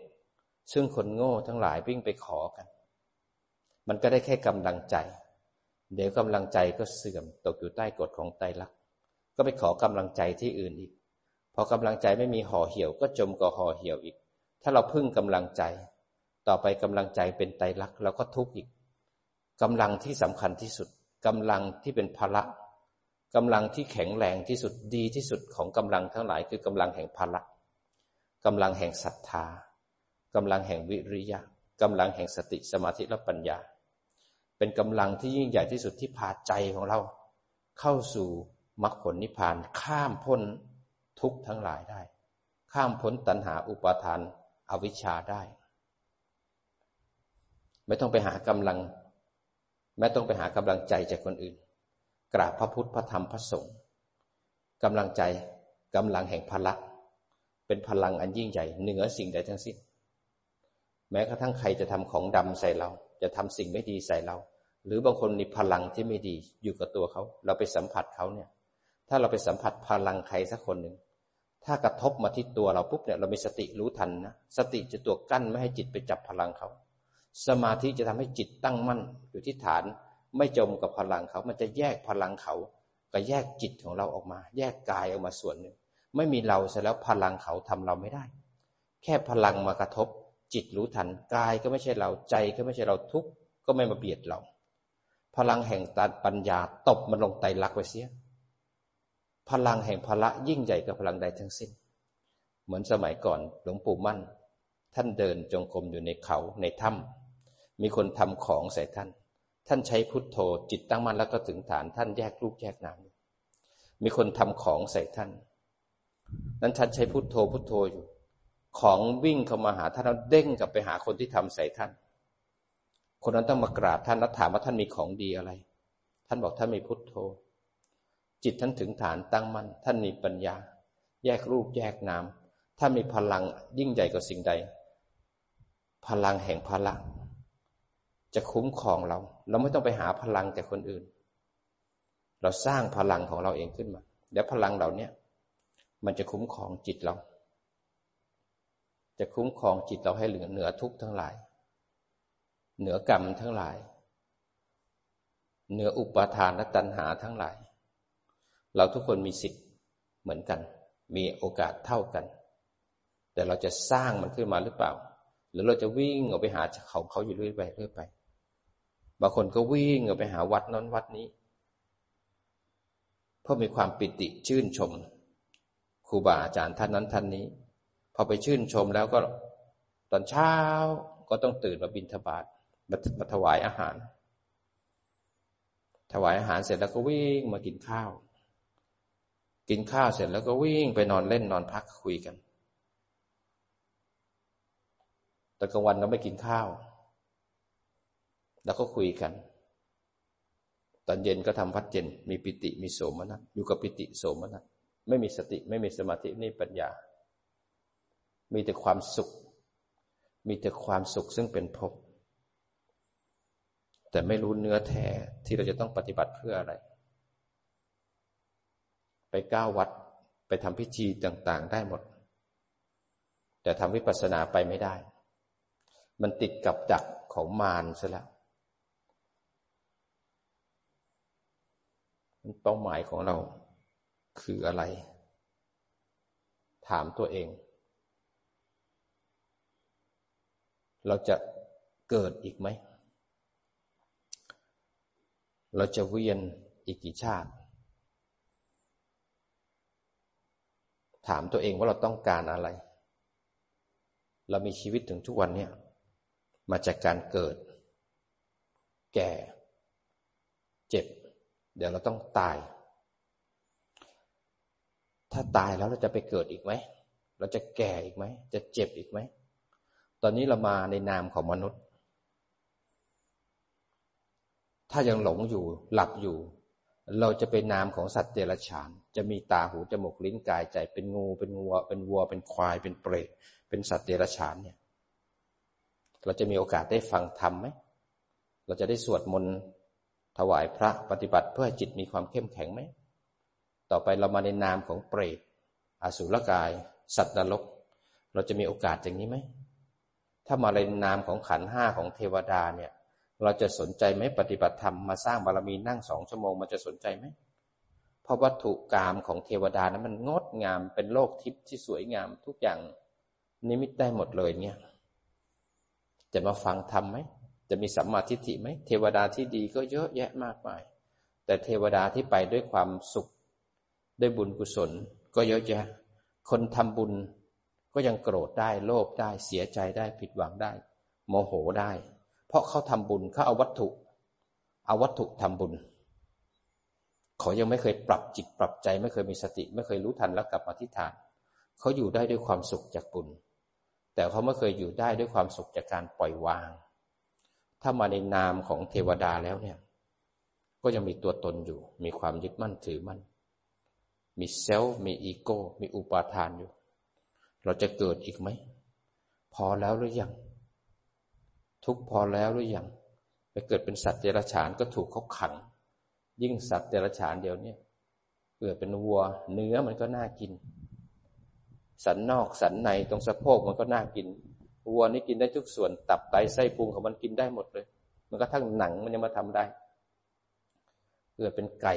ซึ่งคนโง่ทั้งหลายวิ่งไปขอกัน มันก็ได้แค่กำลังใจ เดี๋ยวกำลังใจก็เสื่อมตกอยู่ใต้กฎของไตรลักษณ์ก็ไปขอกำลังใจที่อื่นอีก พอกำลังใจไม่มีห่อเหี่ยวก็จมกับห่อเหี่ยวอีก ถ้าเราพึ่งกำลังใจ ต่อไปกำลังใจเป็นไตรลักษณ์เราก็ทุกข์อีกกำลังที่สำคัญที่สุดกำลังที่เป็นพละ กำลังที่แข็งแรงที่สุดดีที่สุดของกำลังทั้งหลาย คือกำลังแห่งพละกำลังแห่งศรัทธากำลังแห่งวิริยะกำลังแห่งสติสมาธิและปัญญา เป็นกำลังที่ยิ่งใหญ่ที่สุดที่พาใจของเรา เข้าสู่มรรคผลนิพพานข้ามพ้นทุกทั้งหลายได้ ข้ามพ้นตัณหาอุปาทานอวิชชาได้ ไม่ต้องไปหากำลังแม้ต้องไปหากำลังใจจากคนอื่น กราบพระพุทธพระธรรมพระสงฆ์กำลังใจกำลังแห่งพละ เป็นพลังอันยิ่งใหญ่เหนือสิ่งใดทั้งสิ้น แม้กระทั่งใครจะทำของดำใส่เรา จะทำสิ่งไม่ดีใส่เรา หรือบางคนมีพลังที่ไม่ดีอยู่กับตัวเขา เราไปสัมผัสเขาเนี่ย ถ้าเราไปสัมผัสพลังใครสักคนหนึ่งถ้ากระทบมาที่ตัวเราปุ๊บเนี่ยเรามีสติรู้ทันนะสติจะตัวกั้นไม่ให้จิตไปจับพลังเขา สมาธิจะทำให้จิตตั้งมั่นอยู่ที่ฐาน ไม่จมกับพลังเขา มันจะแยกพลังเขาก็แยกจิตของเราออกมา แยกกายออกมาส่วนหนึ่ง ไม่มีเราเสร็จแล้วพลังเขาทำเราไม่ได้ แค่พลังมากระทบ จิตรู้ทันกายก็ไม่ใช่เราใจก็ไม่ใช่เราทุกก็ไม่มาเบียดเรา พลังแห่งตาปัญญาตบมันลงไตลักไว้เสีย พลังแห่งพละยิ่งใหญ่กับพลังใดทั้งสิ้น เหมือนสมัยก่อนหลวงปู่มั่น ท่านเดินจงกรมอยู่ในเขาในถ้ำมีคนทำของใส่ท่าน ท่านใช้พุทโธจิตตั้งมั่นแล้วก็ถึงฐานท่านแยกรูปแยกนามมีคนทำของใส่ท่าน นั้นท่านใช้พุทโธพุทโธอยู่ ของวิ่งเข้ามาหาท่านแล้วเด้งกลับไปหาคนที่ทำใส่ท่าน คนนั้นต้องมากราบท่านแล้วถามว่าท่านมีของดีอะไร ท่านบอกท่านมีพุทโธ จิตท่านถึงฐานตั้งมั่นท่านมีปัญญา แยกรูปแยกนามท่านมีพลังยิ่งใหญ่กว่าสิ่งใด พลังแห่งพลัง จะคุ้มครองเรา เราไม่ต้องไปหาพลังจากคนอื่น เราสร้างพลังของเราเองขึ้นมาเดี๋ยวพลังเหล่านี้มันจะคุ้มครองจิตเรา จะคุ้มครองจิตเราให้เหลือเหนือทุกข์ทั้งหลาย เหนือกรรมทั้งหลาย เหนืออุปาทานและตัณหาทั้งหลาย เราทุกคนมีสิทธิ์เหมือนกัน มีโอกาสเท่ากัน แต่เราจะสร้างมันขึ้นมาหรือเปล่า หรือเราจะวิ่งออกไปหาเขาเขาอยู่เรื่อยไปเรื่อยไป บางคนก็วิ่งไปหาวัดนั้นวัดนี้ เพราะมีความปิติชื่นชมครูบาอาจารย์ท่านนั้นท่านนี้ พอไปชื่นชมแล้วก็ตอนเช้าก็ต้องตื่นมาบิณฑบาตมาถวายอาหาร ถวายอาหารเสร็จแล้วก็วิ่งมากินข้าว กินข้าวเสร็จแล้วก็วิ่งไปนอนเล่นนอนพักคุยกันแต่กลางวันก็ไม่กินข้าว แล้วก็คุยกัน ตอนเย็นก็ทำพัดเย็น มีปิติมีโสมนัสอยู่กับปิติโสมนัสไม่มีสติไม่มีสมาธินี่ปัญญา มีแต่ความสุข มีแต่ความสุขซึ่งเป็นภพแต่ไม่รู้เนื้อแท้ที่เราจะต้องปฏิบัติเพื่ออะไร ไปก้าววัดไปทำพิธีต่างๆ ได้หมด แต่ทำวิปัสสนาไปไม่ได้ มันติดกับดักของมารซะแล้ว เป้าหมายของเราคืออะไร ถามตัวเอง เราจะเกิดอีกไหม เราจะเวียนอีกกี่ชาติ ถามตัวเองว่าเราต้องการอะไร เรามีชีวิตถึงทุกวันนี้มาจากการเกิด แก่ เจ็บ เดี๋ยวเราต้องตาย ถ้าตายแล้วเราจะไปเกิดอีกไหม เราจะแก่อีกไหม จะเจ็บอีกไหม ตอนนี้เรามาในนามของมนุษย์ ถ้ายังหลงอยู่หลับอยู่ เราจะเป็นนามของสัตว์เดรัจฉาน จะมีตาหูจมูกลิ้นกายใจ เป็นงู เป็นงัว เป็นวัว เป็นควาย เป็นเปรต เป็นสัตว์เดรัจฉานเนี่ย เราจะมีโอกาสได้ฟังธรรมไหม เราจะได้สวดมนต์ ถวายพระปฏิบัติเพื่อจิตมีความเข้มแข็งไหม ต่อไปเรามาในนามของเปรต อสุรกาย สัตว์นรก เราจะมีโอกาสอย่างนี้ไหม ถ้ามาในนามของขันห้าของเทวดาเนี่ย เราจะสนใจไหมปฏิบัติธรรมมาสร้างบารมีนั่งสองชั่วโมงมันจะสนใจไหม เพราะวัตถุกรรมของเทวดานั้นมันงดงามเป็นโลกทิพย์ที่สวยงามทุกอย่างนิมิตได้หมดเลยเนี่ย จะมาฟังธรรมไหม จะมีสัมมาทิฏฐิไหมเทวดาที่ดีก็เยอะแยะมากมาย แต่เทวดาที่ไปด้วยความสุข ด้วยบุญกุศล ก็เยอะแยะ คนทำบุญก็ยังโกรธได้โลภได้เสียใจได้ผิดหวังได้ โมโหได้ เพราะเขาทำบุญเขาเอาวัตถุ เอาวัตถุทำบุญ เขายังไม่เคยปรับจิตปรับใจ ไม่เคยมีสติ ไม่เคยรู้ทันแล้วกลับมาที่ฐานเขาอยู่ได้ด้วยความสุขจากบุญ แต่เขาไม่เคยอยู่ได้ด้วยความสุขจากการปล่อยวาง ถ้ามาในนามของเทวดาแล้วเนี่ย ก็ยังมีตัวตนอยู่ มีความยึดมั่นถือมั่น มีเซลล์ มีอีโก้ มีอุปาทานอยู่ เราจะเกิดอีกไหม พอแล้วหรือยัง ทุกพอแล้วหรือยัง ไปเกิดเป็นสัตว์เดรัจฉานก็ถูกเขาขัง ยิ่งสัตว์เดรัจฉานเดียวเนี่ยเกิดเป็นวัว เนื้อมันก็น่ากิน สันนอกสันในตรงสะโพกมันก็น่ากิน วัวนี่กินได้ทุกส่วนตับไตไส้พุงของมันกินได้หมดเลย มันก็ทั้งหนังมันยังมาทำได้เกิดเป็นไก่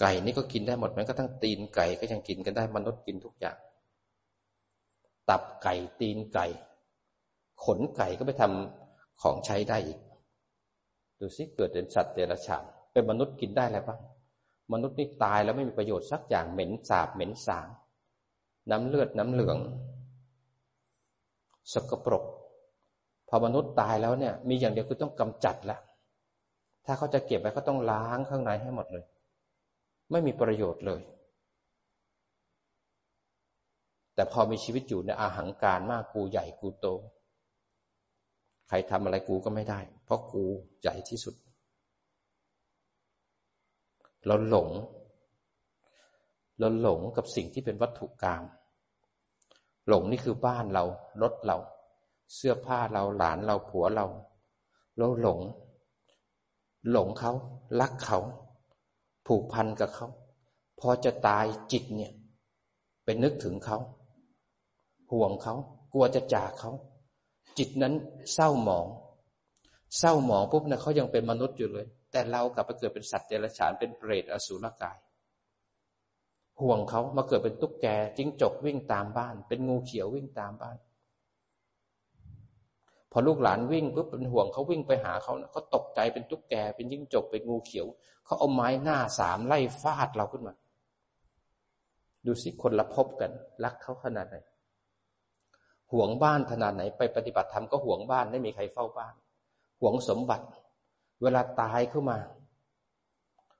ไก่นี่ก็กินได้หมดมันก็ทั้งตีนไก่ก็ยังกินกันได้มนุษย์กินทุกอย่าง ตับไก่ตีนไก่ ขนไก่ก็ไปทำของใช้ได้อีก ดูสิเกิดเป็นสัตว์เดรัจฉานเป็นมนุษย์กินได้อะไรบ้างมนุษย์นี่ตายแล้วไม่มีประโยชน์สักอย่างเหม็นสาบเหม็นสางน้ำเลือดน้ำเหลือง สกปรก พอมนุษย์ตายแล้วเนี่ย มีอย่างเดียวคือต้องกำจัดละถ้าเขาจะเก็บไว้ก็ต้องล้างข้างในให้หมดเลย ไม่มีประโยชน์เลย แต่พอมีชีวิตอยู่ในอาหังการมากกูใหญ่กูโต ใครทำอะไรกูก็ไม่ได้ เพราะกูใหญ่ที่สุด เราหลงเราหลงกับสิ่งที่เป็นวัตถุกรรม หลงนี่คือบ้านเรารถเรา เสื้อผ้าเราหลานเราผัวเราเราหลง หลงเขารักเขา ผูกพันกับเขา พอจะตายจิตเนี่ยเป็นนึกถึงเขา ห่วงเขา กลัวจะจากเขา จิตนั้นเศร้าหมอง เศร้าหมองปุ๊บนะเขายังเป็นมนุษย์อยู่เลย แต่เรากลับไปเกิดเป็นสัตว์เดรัจฉานเป็นเปรตอสุรกาย ห่วงเขามาเกิดเป็นตุ๊กแกจิ้งจกวิ่งตามบ้าน เป็นงูเขียววิ่งตามบ้าน พอลูกหลานวิ่งปุ๊บเป็นห่วงเขาวิ่งไปหาเขาเขาตกใจเป็นตุ๊กแกเป็นจิ้งจกเป็นงูเขียวเขาเอาไม้หน้าสามไล่ฟาดเราขึ้นมา ดูสิคนละพบกัน รักเขาขนาดไหนห่วงบ้านขนาดไหนไปปฏิบัติธรรมก็ห่วงบ้านไม่มีใครเฝ้าบ้านห่วงสมบัติ เวลาตายเข้ามา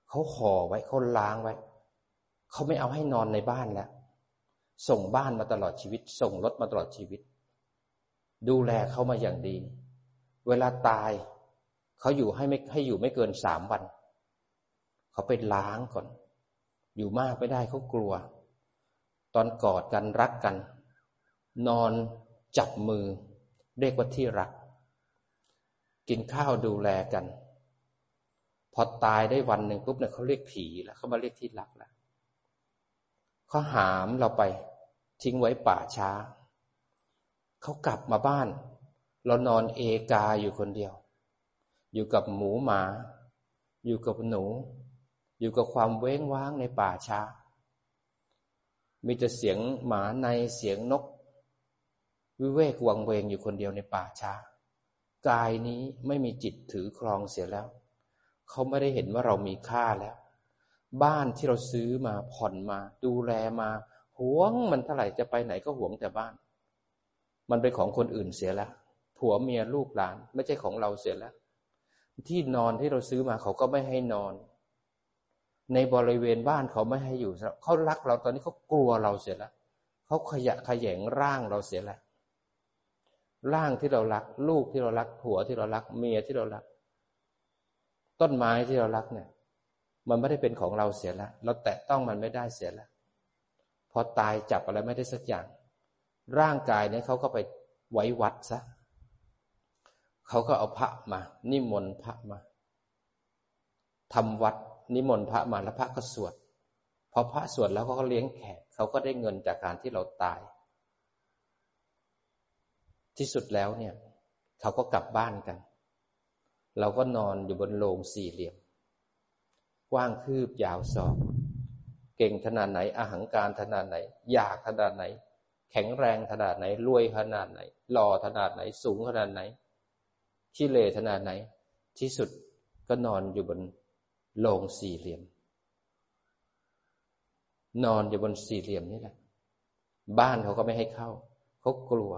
เขาห่อไว้เขาล้างไว้ เขาไม่เอาให้นอนในบ้านแล้ว ส่งบ้านมาตลอดชีวิต ส่งรถมาตลอดชีวิต ดูแลเขามาอย่างดี เวลาตาย เขาอยู่ให้ไม่ให้อยู่ไม่เกินสามวัน เขาไปล้างก่อน อยู่มากไม่ได้เขากลัว ตอนกอดกันรักกัน นอนจับมือ เรียกว่าที่รัก กินข้าวดูแลกัน พอตายได้วันหนึ่งปุ๊บเนี่ยเขาเรียกผีแล้วเขามาเรียกที่รักแล้ว เขาหามเราไป ทิ้งไว้ป่าช้า เขากลับมาบ้าน เรานอนเอกาอยู่คนเดียว อยู่กับหมูหมา อยู่กับหนู อยู่กับความเว้งว้างในป่าช้า มีแต่เสียงหมาในเสียงนก วิเวกวังเวงอยู่คนเดียวในป่าช้า กายนี้ไม่มีจิตถือครองเสียแล้ว เขาไม่ได้เห็นว่าเรามีค่าแล้ว บ้านที่เราซื้อมาผ่อนมา ดูแลมาหวงมันเท่าไหร่จะไปไหนก็หวงแต่บ้าน มันเป็นของคนอื่นเสียแล้วผัวเมียลูกหลาน ไม่ใช่ของเราเสียแล้ว ที่นอนที่เราซื้อมาเขาก็ไม่ให้นอน ในบริเวณบ้านเขาไม่ให้อยู่เขารักเราตอนนี้เขากลัวเราเสียแล้วเขาขยะขยงร่างเราเสียแล้วร่างที่เรารัก ลูกที่เรารักผัวที่เรารัก เมียที่เรารัก ต้นไม้ที่เรารักเนี่ย มันไม่ได้เป็นของเราเสียแล้วเราแตะต้องมันไม่ได้เสียแล้วพอตายจับอะไรไม่ได้สักอย่าง ร่างกายเนี่ยเขาก็ไปไว้วัดซะเขาก็เอาพระมา นิมนต์พระมาทำวัด นิมนต์พระมาแล้วพระก็สวดพอพระสวดแล้วเขาก็เลี้ยงแขกเขาก็ได้เงินจากการที่เราตาย ที่สุดแล้วเนี่ย เขาก็กลับบ้านกัน เราก็นอนอยู่บนโลงสี่เหลี่ยม กว้างคืบยาวศอก เก่งขนาดไหนอาหังการขนาดไหน อยากขนาดไหน แข็งแรงขนาดไหน รวยขนาดไหน หล่อขนาดไหน สูงขนาดไหนขี้เลขนาดไหน ที่สุดก็นอนอยู่บนโลงสี่เหลี่ยม นอนอยู่บนสี่เหลี่ยมนี่แหละ บ้านเขาก็ไม่ให้เข้า เขากลัว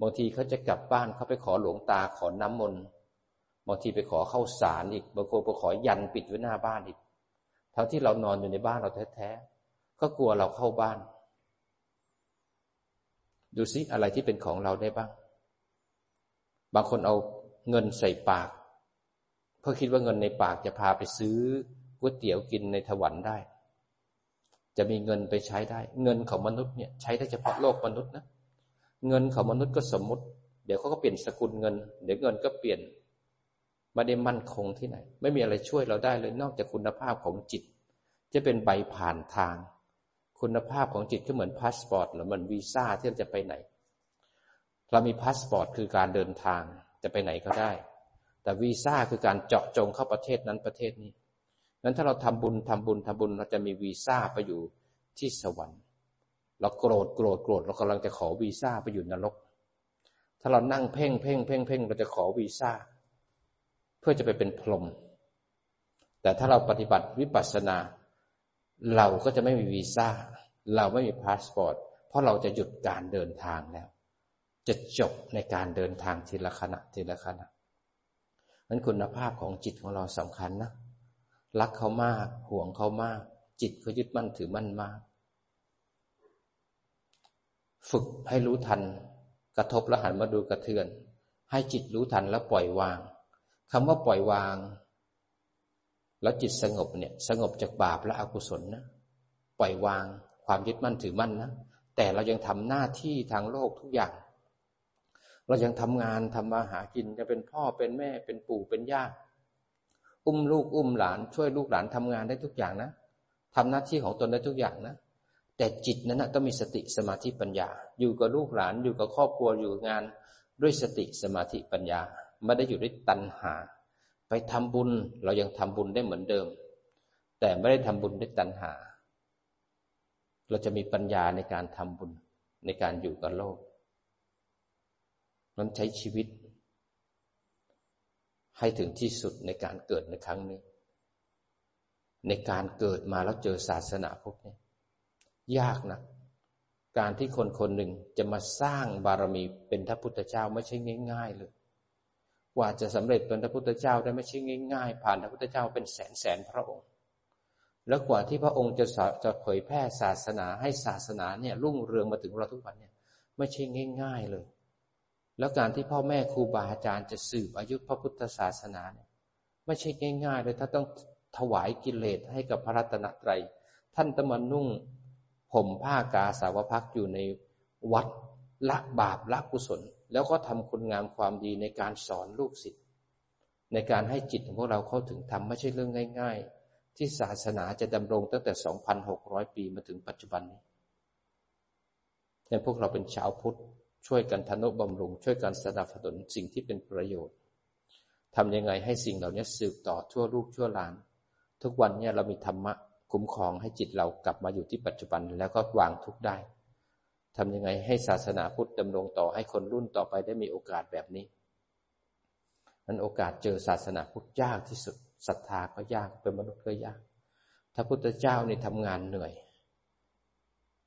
บางทีเขาจะกลับบ้านเขาไปขอหลวงตาขอน้ำมนต์ บางทีไปขอเข้าสารอีกบางคนไปขอยันปิดไว้หน้าบ้านอีกทั้งที่เรานอนอยู่ในบ้านเราแท้ๆก็กลัวเราเข้าบ้าน ดูซิอะไรที่เป็นของเราได้บ้าง บางคนเอาเงินใส่ปาก เพื่อคิดว่าเงินในปากจะพาไปซื้อก๋วยเตี๋ยวกินในถวันได้ จะมีเงินไปใช้ได้ เงินของมนุษย์เนี่ยใช้ได้เฉพาะโลกมนุษย์นะเงินของมนุษย์ก็สมมติ เดี๋ยวเขาก็เปลี่ยนสกุลเงิน เดี๋ยวเงินก็เปลี่ยน ไม่ได้มั่นคงที่ไหน ไม่มีอะไรช่วยเราได้เลยนอกจากคุณภาพของจิต จะเป็นใบผ่านทาง คุณภาพของจิตก็เหมือนพาสปอร์ตหรือเหมือนวีซ่าที่เราจะไปไหน เรามีพาสปอร์ตคือการเดินทางจะไปไหนก็ได้ แต่วีซ่าคือการเจาะจงเข้าประเทศนั้นประเทศนี้งั้นถ้าเราทำบุญทำบุญทำบุญเราจะมีวีซ่าไปอยู่ที่สวรรค์เราโกรธโกรธโกรธเรากำลังจะขอวีซ่าไปอยู่นรก ถ้าเรานั่งเพ่งเพ่งเพ่งเพ่งเราจะขอวีซ่า เพื่อจะไปเป็นพรหมแต่ถ้าเราปฏิบัติวิปัสสนา เราก็จะไม่มีวีซ่า เราไม่มีพาสปอร์ตเพราะเราจะหยุดการเดินทางแล้ว จะจบในการเดินทางทีละขณะทีละขณะนั้นคุณภาพของจิตของเราสำคัญนะรักเขามากห่วงเขามาก จิตเขายึดมั่นถือมั่นมาก ฝึกให้รู้ทัน กระทบแล้วหันมาดูกระเทือน ให้จิตรู้ทันแล้วปล่อยวาง คำว่าปล่อยวาง แล้วจิตสงบเนี่ย สงบจากบาปและอกุศลนะปล่อยวางความยึดมั่นถือมั่นนะแต่เรายังทำหน้าที่ทางโลกทุกอย่าง เรายังทำงานทำมาหากินจะเป็นพ่อเป็นแม่เป็นปู่เป็นย่าอุ้มลูกอุ้มหลานช่วยลูกหลานทำงานได้ทุกอย่างนะทำหน้าที่ของตนได้ทุกอย่างนะ แต่จิตนั้นนะต้องมีสติสมาธิปัญญา อยู่กับลูกหลานอยู่กับครอบครัวอยู่งานด้วยสติสมาธิปัญญา ไม่ได้อยู่ด้วยตัณหา ไปทำบุญเรายังทำบุญได้เหมือนเดิม แต่ไม่ได้ทำบุญด้วยตัณหา เราจะมีปัญญาในการทำบุญในการอยู่กับโลก นั้นใช้ชีวิต ให้ถึงที่สุดในการเกิดในครั้งนี้ ในการเกิดมาแล้วเจอศาสนาพวกนี้ยากนะการที่คนคนหนึ่งจะมาสร้างบารมีเป็นพระพุทธเจ้าไม่ใช่ง่าย ๆ เลย กว่าจะสำเร็จเป็นพระพุทธเจ้าได้ไม่ใช่ง่ายๆ ผ่านพระพุทธเจ้าเป็นแสนแสนพระองค์ แล้วกว่าที่พระองค์จะจะเผยแพร่ศาสนาให้ศาสนาเนี่ยรุ่งเรืองมาถึงเราทุกวันเนี่ยไม่ใช่ง่าย ๆเลย แล้วการที่พ่อแม่ครูบาอาจารย์จะสืบอายุพระพุทธศาสนาเนี่ยไม่ใช่ง่ายๆเลยถ้าต้องถวายกิเลสให้กับพระรัตนตรัย ท่านต้องมานุ่งห่มผ้ากาสาวพักอยู่ในวัดละบาปละกุศล แล้วก็ทำคุณงามความดีในการสอนลูกศิษย์ในการให้จิตของพวกเราเข้าถึงธรรมไม่ใช่เรื่องง่าย ๆ ที่ศาสนาจะดำรงตั้งแต่ 2,600 ปีมาถึงปัจจุบันนี้ในพวกเราเป็นชาวพุทธ ช่วยกันทนุบำรุง ช่วยกันสนับสนุนสิ่งที่เป็นประโยชน์ทำยังไงให้สิ่งเหล่านี้สืบต่อชั่วลูกชั่วหลาน ทุกวันเนี่ยเรามีธรรมะคุ้มครองให้จิตเรากลับมาอยู่ที่ปัจจุบันแล้วก็วางทุกได้ ทำยังไงให้ศาสนาพุทธดำรงต่อให้คนรุ่นต่อไปได้มีโอกาสแบบนี้นั้นโอกาสเจอศาสนาพุทธยากที่สุดศรัทธาก็ยากเป็นมนุษย์ก็ยาก ถ้าพุทธเจ้านี่ทำงานเหนื่อย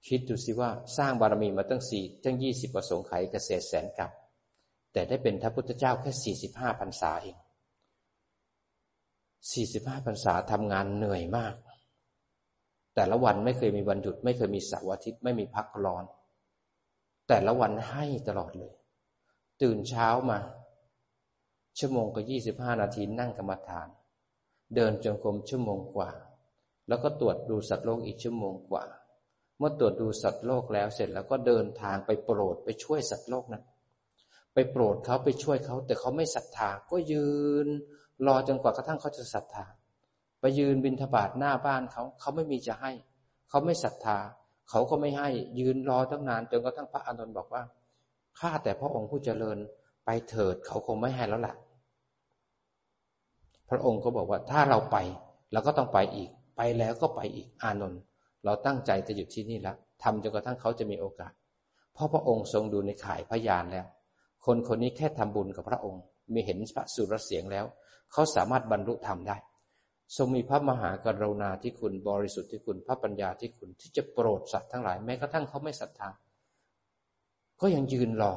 คิดดูสิว่าสร้างบารมีมาตั้งสี่ตั้งยี่สิบประสงค์ไขเกษตรแสนกับ แต่ได้เป็นพระพุทธเจ้าแค่สี่สิบห้าพรรษาเองสี่สิบห้าพรรษาทำงานเหนื่อยมาก แต่ละวันไม่เคยมีวันหยุด ไม่เคยมีเสาร์อาทิตย์ไม่มีพักร้อน แต่ละวันให้ตลอดเลย ตื่นเช้ามา ชั่วโมงก็ยี่สิบห้านาทีนั่งกรรมฐาน เดินจงกรมชั่วโมงกว่า แล้วก็ตรวจดูสัตว์โลกอีกชั่วโมงกว่า เมื่อตรวจดูสัตว์โลกแล้วเสร็จแล้วก็เดินทางไปโปรดไปช่วยสัตว์โลกนั้นไปโปรดเขาไปช่วยเขา แต่เขาไม่ศรัทธาก็ยืน รอจนกว่ากระทั่งเขาจะศรัทธาไปยืนบินทบาทหน้าบ้านเขา เขาไม่มีจะให้ เขาไม่ศรัทธา เขาก็ไม่ให้ยืนรอตั้งนานจนกระทั่งพระอานนท์บอกว่าข้าแต่พระองค์ผู้เจริญไปเถิดเขาคงไม่ให้แล้วแหละพระองค์ก็บอกว่าถ้าเราไปเราก็ต้องไปอีก ไปแล้วก็ไปอีกอานนท์เราตั้งใจจะหยุดที่นี่แล้วทำจนกระทั่งเขาจะมีโอกาสเพราะพระองค์ทรงดูในข่ายพยานแล้ว คนคนนี้แค่ทำบุญกับพระองค์ มีเห็นพระสุรเสียงแล้ว เขาสามารถบรรลุธรรมได้ ทรงมีพระมหากรุณาที่คุณบริสุทธิ์ที่คุณพระปัญญาที่คุณที่จะโปรดสัตว์ทั้งหลายแม้กระทั่งเขาไม่ศรัทธาก็ยังยืนรอ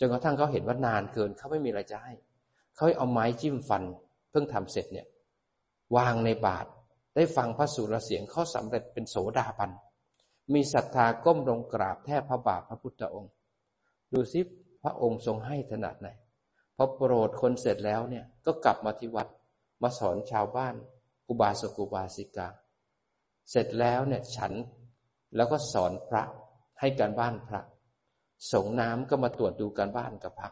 จนกระทั่งเขาเห็นว่านานเกินเขาไม่มีอะไรจะให้เขาเอาไม้จิ้มฟัน เพิ่งทำเสร็จเนี่ย วางในบาตรได้ฟังพระสุรเสียงเขาสำเร็จเป็นโสดาบัน มีศรัทธาก้มลงกราบแทบพระบาทพระพุทธองค์ ดูซิพระองค์ทรงให้ขนาดไหนพอโปรดคนเสร็จแล้วเนี่ยก็กลับมาที่วัดมาสอนชาวบ้าน อุบาสกอุบาสิกา เสร็จแล้วเนี่ยฉันแล้วก็สอนพระให้การบ้านพระ สงน้ำก็มาตรวจดูการบ้านกับพระ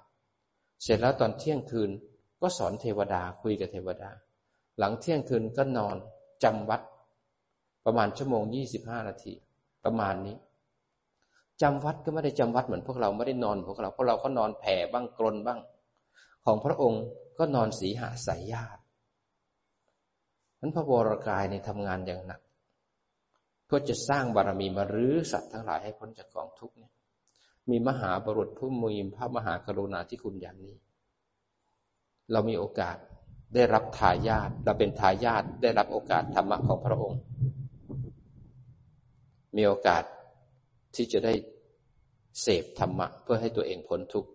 เสร็จแล้วตอนเที่ยงคืนก็สอนเทวดาคุยกับเทวดา หลังเที่ยงคืนก็นอนจำวัด ประมาณชั่วโมงยี่สิบห้านาที ประมาณนี้จำวัดก็ไม่ได้จำวัดเหมือนพวกเราไม่ได้นอนพวกเราพวกเราก็นอนแผ่บ้างกลนบ้าง ของพระองค์ก็นอนสีหาสายญาติ นั้นพระวรกายในทำงานอย่างหนัก เพื่อจะสร้างบารมีมารื้อสัตว์ทั้งหลายให้พ้นจากกองทุกข์เนี่ยมีมหาบรุษผู้มีพระมหากรุณาธิคุณอย่างนี้ เรามีโอกาสได้รับทายาทเราเป็นทายาทได้รับโอกาสธรรมะของพระองค์ มีโอกาสที่จะได้เสพธรรมะเพื่อให้ตัวเองพ้นทุกข์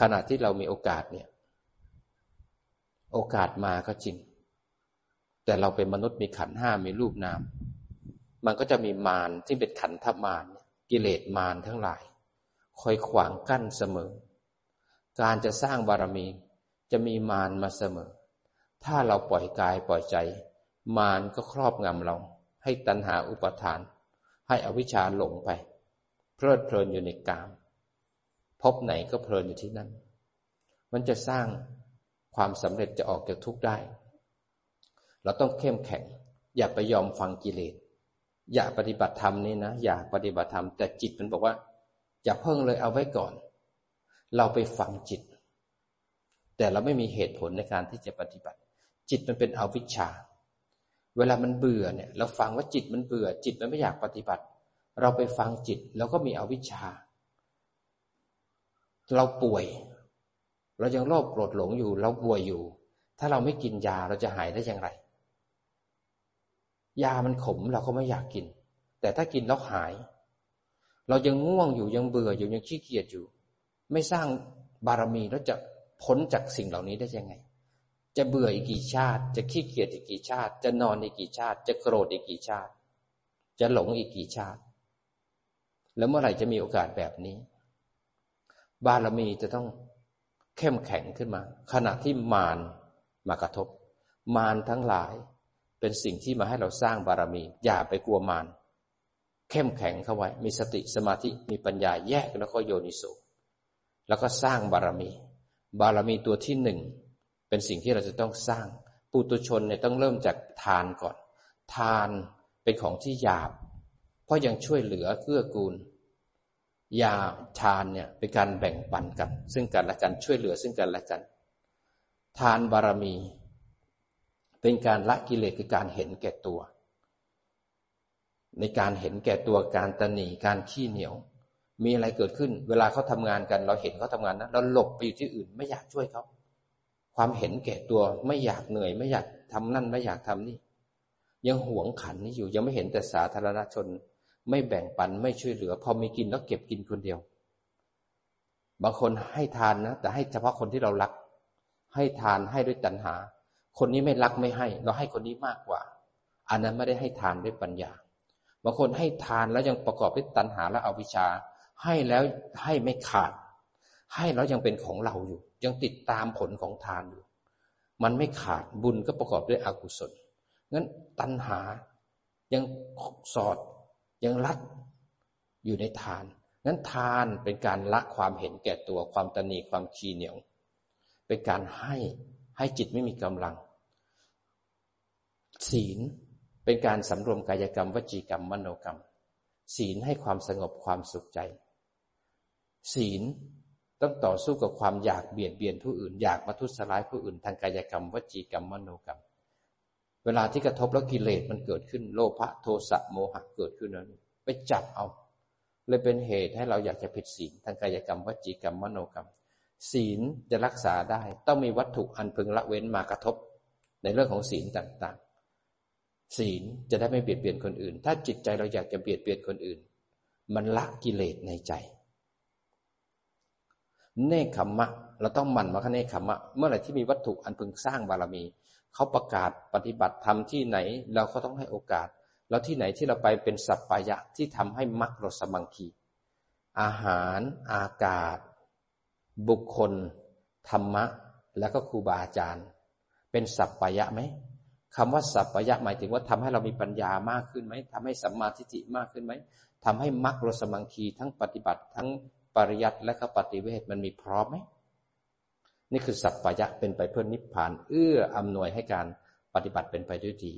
ขณะที่เรามีโอกาสเนี่ย โอกาสมาก็จริง แต่เราเป็นมนุษย์มีขันห้ามีรูปนาม มันก็จะมีมารที่เป็นขันธมารกิเลสมารทั้งหลาย คอยขวางกั้นเสมอ การจะสร้างบารมีจะมีมารมาเสมอ ถ้าเราปล่อยกายปล่อยใจ มารก็ครอบงำเรา ให้ตัณหาอุปทาน ให้อวิชชาหลงไป เพลิดเพลินอยู่ในกาม พบไหนก็เพลินอยู่ที่นั่น มันจะสร้างความสำเร็จจะออกจากทุกข์ได้ เราต้องเข้มแข็ง อย่าไปยอมฟังกิเลส อย่าปฏิบัติธรรมนี่นะ อย่าปฏิบัติธรรม แต่จิตมันบอกว่า อย่าเพิ่งเลยเอาไว้ก่อน เราไปฟังจิต แต่เราไม่มีเหตุผลในการที่จะปฏิบัติ จิตมันเป็นอวิชชา เวลามันเบื่อเนี่ย เราฟังว่าจิตมันเบื่อ จิตมันไม่อยากปฏิบัติ เราไปฟังจิตแล้วก็มีอวิชชา เราป่วย เรายังโลภโกรธหลงอยู่ เราป่วยอยู่ ถ้าเราไม่กินยาเราจะหายได้อย่างไร ยามันขมเราก็ไม่อยากกิน แต่ถ้ากินแล้วหาย เรายังง่วงอยู่ยังเบื่ออยู่ยังขี้เกียจอยู่ ไม่สร้างบารมีแล้วจะพ้นจากสิ่งเหล่านี้ได้ยังไง จะเบื่ออีกกี่ชาติ จะขี้เกียจอีกกี่ชาติ จะนอนอีกกี่ชาติ จะโกรธอีกกี่ชาติ จะหลงอีกกี่ชาติ แล้วเมื่อไหร่จะมีโอกาสแบบนี้ บารมีจะต้องเข้มแข็งขึ้นมา ขณะที่มารมากระทบ มารทั้งหลาย เป็นสิ่งที่มาให้เราสร้างบารมี อย่าไปกลัวมารเข้มแข็งเข้าไว้ มีสติสมาธิมีปัญญาแยกแล้วก็โยนิโสแล้วก็สร้างบารมี บารมีตัวที่หนึ่งเป็นสิ่งที่เราจะต้องสร้างปุตุชนเนี่ยต้องเริ่มจากทานก่อน ทานเป็นของที่หยาบ เพราะยังช่วยเหลือเกื้อกูลยาทานเนี่ยเป็นการแบ่งปันกัน ซึ่งกันและกันช่วยเหลือซึ่งกันและกัน ทานบารมี เป็นการละกิเลสคือการเห็นแก่ตัว ในการเห็นแก่ตัวการตนีการขี้เหนียว มีอะไรเกิดขึ้น เวลาเขาทำงานกัน เราเห็นเขาทางานนะเราหลบไปอยู่ที่อื่นไม่อยากช่วยเขาความเห็นแก่ตัวไม่อยากเหนื่อย ไม่อยากทำนั่นไม่อยากทำนี่ ยังหวงขันนี่อยู่ยังไม่เห็นแต่สาธารณชน ไม่แบ่งปันไม่ช่วยเหลือ พอมีกินแล้วเก็บกินคนเดียว บางคนให้ทานนะแต่ให้เฉพาะคนที่เรารัก ให้ทานให้ด้วยตัณหา คนนี้ไม่รักไม่ให้ เราให้คนนี้มากกว่า อันนั้นไม่ได้ให้ทานด้วยปัญญาบางคนให้ทานแล้วยังประกอบด้วยตัณหาและอวิชชา ให้แล้วให้ไม่ขาด ให้แล้วยังเป็นของเราอยู่ ยังติดตามผลของทานอยู่ มันไม่ขาดบุญก็ประกอบด้วยอกุศลงั้นตัณหายังสอดยังรัดอยู่ในทานงั้นทานเป็นการละความเห็นแก่ตัวความตนีความขี้เหนียว เป็นการให้ ให้จิตไม่มีกำลัง ศีลเป็นการสำรวมกายกรรม วจีกรรม มโนกรรม ศีลให้ความสงบความสุขใจ ศีลต้องต่อสู้กับความอยากเบียดเบียนผู้อื่น อยากมาทุสร้ายผู้อื่น ทางกายกรรม วจีกรรม มโนกรรม เวลาที่กระทบแล้วกิเลสมันเกิดขึ้น โลภะโทสะโมหะเกิดขึ้นนั้นไปจับเอา เลยเป็นเหตุให้เราอยากจะผิดศีลทางกายกรรม วจีกรรม มโนกรรม ศีลจะรักษาได้ ต้องมีวัตถุอันพึงละเว้นมากระทบ ในเรื่องของศีลต่างๆ ศีลจะได้ไม่เบียดเบียนคนอื่น ถ้าจิตใจเราอยากจะเบียดเบียนคนอื่น มันละกิเลสในใจ เนคขมมะ เราต้องหมั่นมาคเนคขมมะ เมื่อไหร่ที่มีวัตถุอันพึงสร้างบารมี เขาประกาศปฏิบัติธรรมที่ไหน เราก็ต้องให้โอกาส แล้วที่ไหนที่เราไปเป็นสัพพายะที่ทำให้มรรครสมังคีอาหาร อากาศ บุคคล ธรรมะ แล้วก็ครูบาอาจารย์ เป็นสัพพายะไหมคำว่าสัพพายะหมายถึงว่าทำให้เรามีปัญญามากขึ้นไหมทำให้สัมมาทิฏฐิมากขึ้นไหมทำให้มรรครสมังคีทั้งปฏิบัติ ทั้งปริยัติและก็ปฏิเวทมันมีพร้อมไหมนี่คือสัพพยะเป็นไปเพื่อนิพพาน เอื้ออำนวยให้การปฏิบัติเป็นไปด้วยดี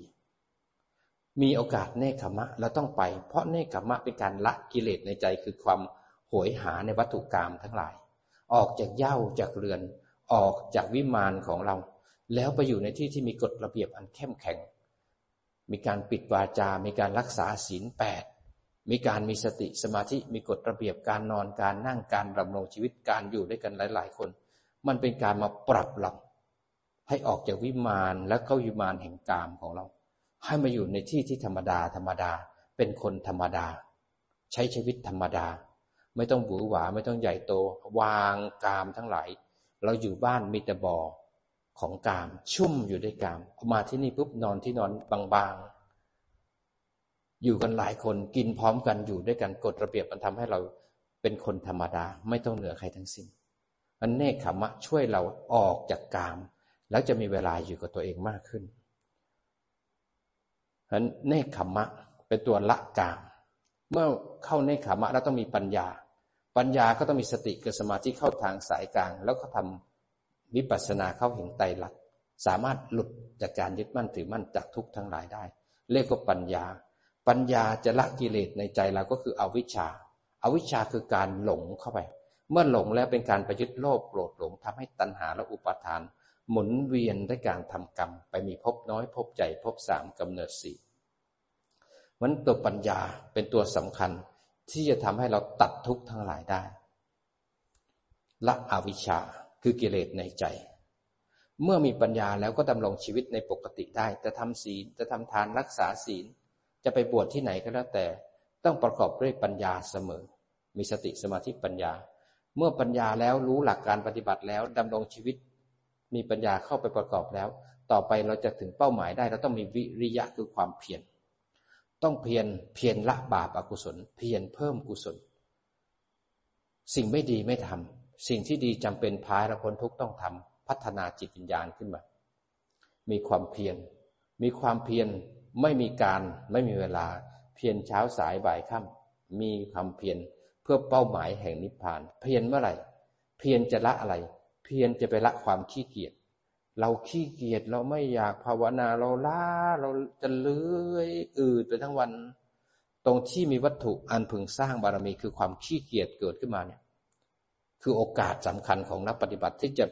มีโอกาสเนคขมะเราต้องไป เพราะเนคขมะเป็นการละกิเลสในใจคือความหวยหาในวัตถุกรรมทั้งหลาย ออกจากเย่าจากเรือน ออกจากวิมานของเรา แล้วไปอยู่ในที่ที่มีกฎระเบียบอันเข้มแข็ง มีการปิดวาจา มีการรักษาศีลแปดมีการมีสติสมาธิมีกฎระเบียบการนอนการนั่งการดำรงชีวิตการอยู่ด้วยกันหลาย ๆ คน มันเป็นการมาปรับเราให้ออกจากวิมานและเข้าวิมานแห่งกามของเรา ให้มาอยู่ในที่ที่ธรรมดาธรรมดา เป็นคนธรรมดา ใช้ชีวิตธรรมดา ไม่ต้องหวือหวาไม่ต้องใหญ่โต วางกามทั้งหลาย เราอยู่บ้านมีแต่บ่อของกาม ชุ่มอยู่ด้วยกามมาที่นี่ปุ๊บนอนที่นอนบางๆ อยู่กันหลายคนกินพร้อมกันอยู่ด้วยกันกฎระเบียบมันทำให้เราเป็นคนธรรมดา ไม่ต้องเหนือใครทั้งสิ้นอันเนคขมะช่วยเราออกจากกาม แล้วจะมีเวลาอยู่กับตัวเองมากขึ้นอันเนคขมะเป็นตัวละกาม เมื่อเข้าเนคขมะแล้วต้องมีปัญญา ปัญญาก็ต้องมีสติกับสมาธิเข้าทางสายกลาง แล้วก็ทำวิปัสสนาเข้าเห็นไตรลักษณ์สามารถหลุดจากการยึดมั่นถือมั่นจากทุกข์ทั้งหลายได้ เรียกว่าปัญญา ปัญญาจะละกิเลสในใจเราก็คืออวิชชาอาวิชชาคือการหลงเข้าไป เมื่อหลงแล้วเป็นการประยึดโลภโกรธหลงทำให้ตัณหาและอุปาทาน หมุนเวียนด้วยการทำกรรม ไปมีภพน้อยภพใหญ่ภพสามกำเนิดสี่มันตัวปัญญาเป็นตัวสำคัญ ที่จะทำให้เราตัดทุกข์ทั้งหลายได้ ละอวิชชาคือกิเลสในใจ เมื่อมีปัญญาแล้วก็ดำรงชีวิตในปกติได้ จะทำศีลจะทำทานรักษาศีล จะไปบวชที่ไหนก็แล้วแต่ ต้องประกอบด้วยปัญญาเสมอ มีสติสมาธิปัญญา เมื่อปัญญาแล้วรู้หลักการปฏิบัติแล้วดำรงชีวิต มีปัญญาเข้าไปประกอบแล้ว ต่อไปเราจะถึงเป้าหมายได้เราต้องมีวิริยะคือความเพียร ต้องเพียรเพียรละบาปอกุศล เพียรเพิ่มกุศล สิ่งไม่ดีไม่ทำสิ่งที่ดีจำเป็นพายละพ้นทุกต้องทำพัฒนาจิตวิญญาณขึ้นมา มีความเพียรมีความเพียรไม่มีการไม่มีเวลา เพียรเช้าสายบ่ายค่ำมีความเพียรเพื่อเป้าหมายแห่งนิพพาน เพียรเมื่อไหร่ เพียรจะละอะไร เพียรจะไปละความขี้เกียจ เราขี้เกียจเราไม่อยากภาวนาเราล้าเราจะเลื้อยอืดไปทั้งวัน ตรงที่มีวัตถุอันพึงสร้างบารมีคือความขี้เกียจเกิดขึ้นมาเนี่ย คือโอกาสสำคัญของนักปฏิบัติที่จะ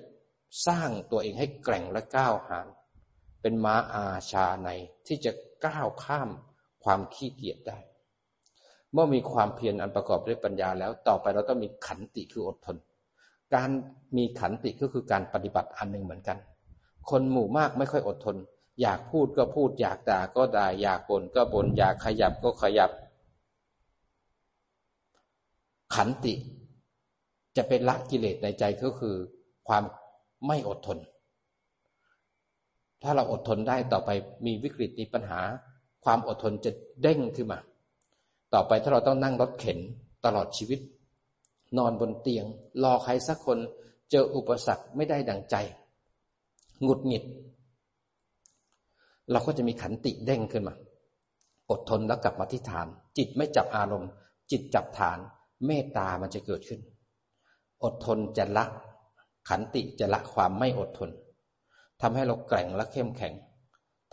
สร้างตัวเองให้แกร่งและก้าวหาญเป็นม้าอาชาในที่จะก้าวข้ามความขี้เกียจได้ เมื่อมีความเพียรอันประกอบด้วยปัญญาแล้วต่อไปเราต้องมีขันติคืออดทน การมีขันติก็คือการปฏิบัติอันหนึ่งเหมือนกัน คนหมู่มากไม่ค่อยอดทน อยากพูดก็พูด อยากด่าก็ด่า อยากบ่นก็บ่นอยากขยับก็ขยับ ขันติ จะเป็นละกิเลสในใจก็คือ ความไม่อดทน ถ้าเราอดทนได้ต่อไปมีวิกฤตมีปัญหา ความอดทนจะเด้งขึ้นมา ต่อไปถ้าเราต้องนั่งรถเข็นตลอดชีวิต นอนบนเตียง รอใครสักคนเจออุปสรรคไม่ได้ดังใจ หงุดหงิด เราก็จะมีขันติเด้งขึ้นมา อดทนแล้วกลับมาที่ฐาน จิตไม่จับอารมณ์ จิตจับฐาน เมตตามันจะเกิดขึ้น อดทนจะละ ขันติจะละความไม่อดทนทำให้เราแกร่งและเข้มแข็ง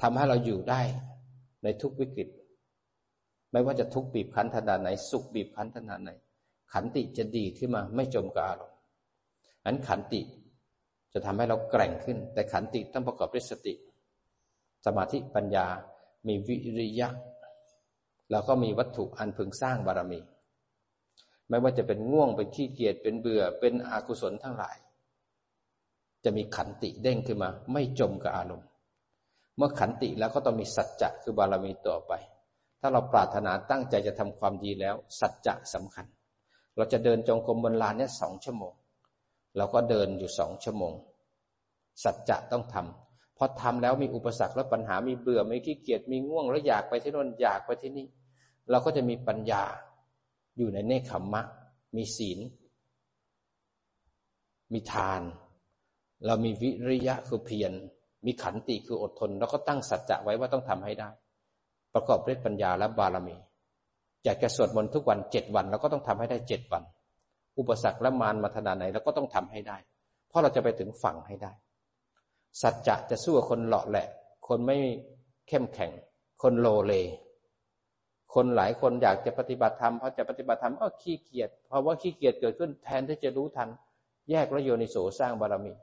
ทำให้เราอยู่ได้ในทุกวิกฤต ไม่ว่าจะทุกบีบคั้นขนาดไหน สุขบีบคั้นขนาดไหน ขันติจะดีขึ้นมาไม่จมกับอารมณ์อันขันติ จะทำให้เราแกร่งขึ้น แต่ขันติต้องประกอบด้วยสติ สมาธิปัญญา มีวิริยะ แล้วก็มีวัตถุอันพึงสร้างบารมี ไม่ว่าจะเป็นง่วง เป็นขี้เกียจ เป็นเบื่อ เป็นอกุศลทั้งหลาย จะมีขันติเด้งขึ้นมา ไม่จมกับอารมณ์ เมื่อขันติแล้วก็ต้องมีสัจจะคือบารมีต่อไป ถ้าเราปรารถนาตั้งใจจะทำความดีแล้ว สัจจะสำคัญ เราจะเดินจงกรมบนลานนี่ยสองชั่วโมง เราก็เดินอยู่สองชั่วโมง สัจจะต้องทำพอทำแล้วมีอุปสรรคและปัญหามีเบื่อมีขี้เกียจมีง่วง แล้วอยากไปที่นั่นอยากไปที่นี่ เราก็จะมีปัญญาอยู่ในเนคขมมะ มีศีล มีทาน เรามีวิริยะคือเพียรมีขันติคืออดทน แล้วก็ตั้งสัจจะไว้ว่าต้องทำให้ได้ ประกอบด้วยปัญญาและบารมีอยากจะสวดมนต์ทุกวันเจ็ดวันเราก็ต้องทำให้ได้เจ็ดวัน อุปสรรคและมารมาขนาดไหนเราก็ต้องทำให้ได้ เพราะเราจะไปถึงฝั่งให้ได้ สัจจะจะสู้กับคนหล่อแหละ คนไม่เข้มแข็ง คนโลเล คนหลายคนอยากจะปฏิบัติธรรมพอจะปฏิบัติธรรมก็ขี้เกียจเพราะว่าขี้เกียจเกิดขึ้นแทนที่จะรู้ทัน แยกระโยนิโสสร้างบารมี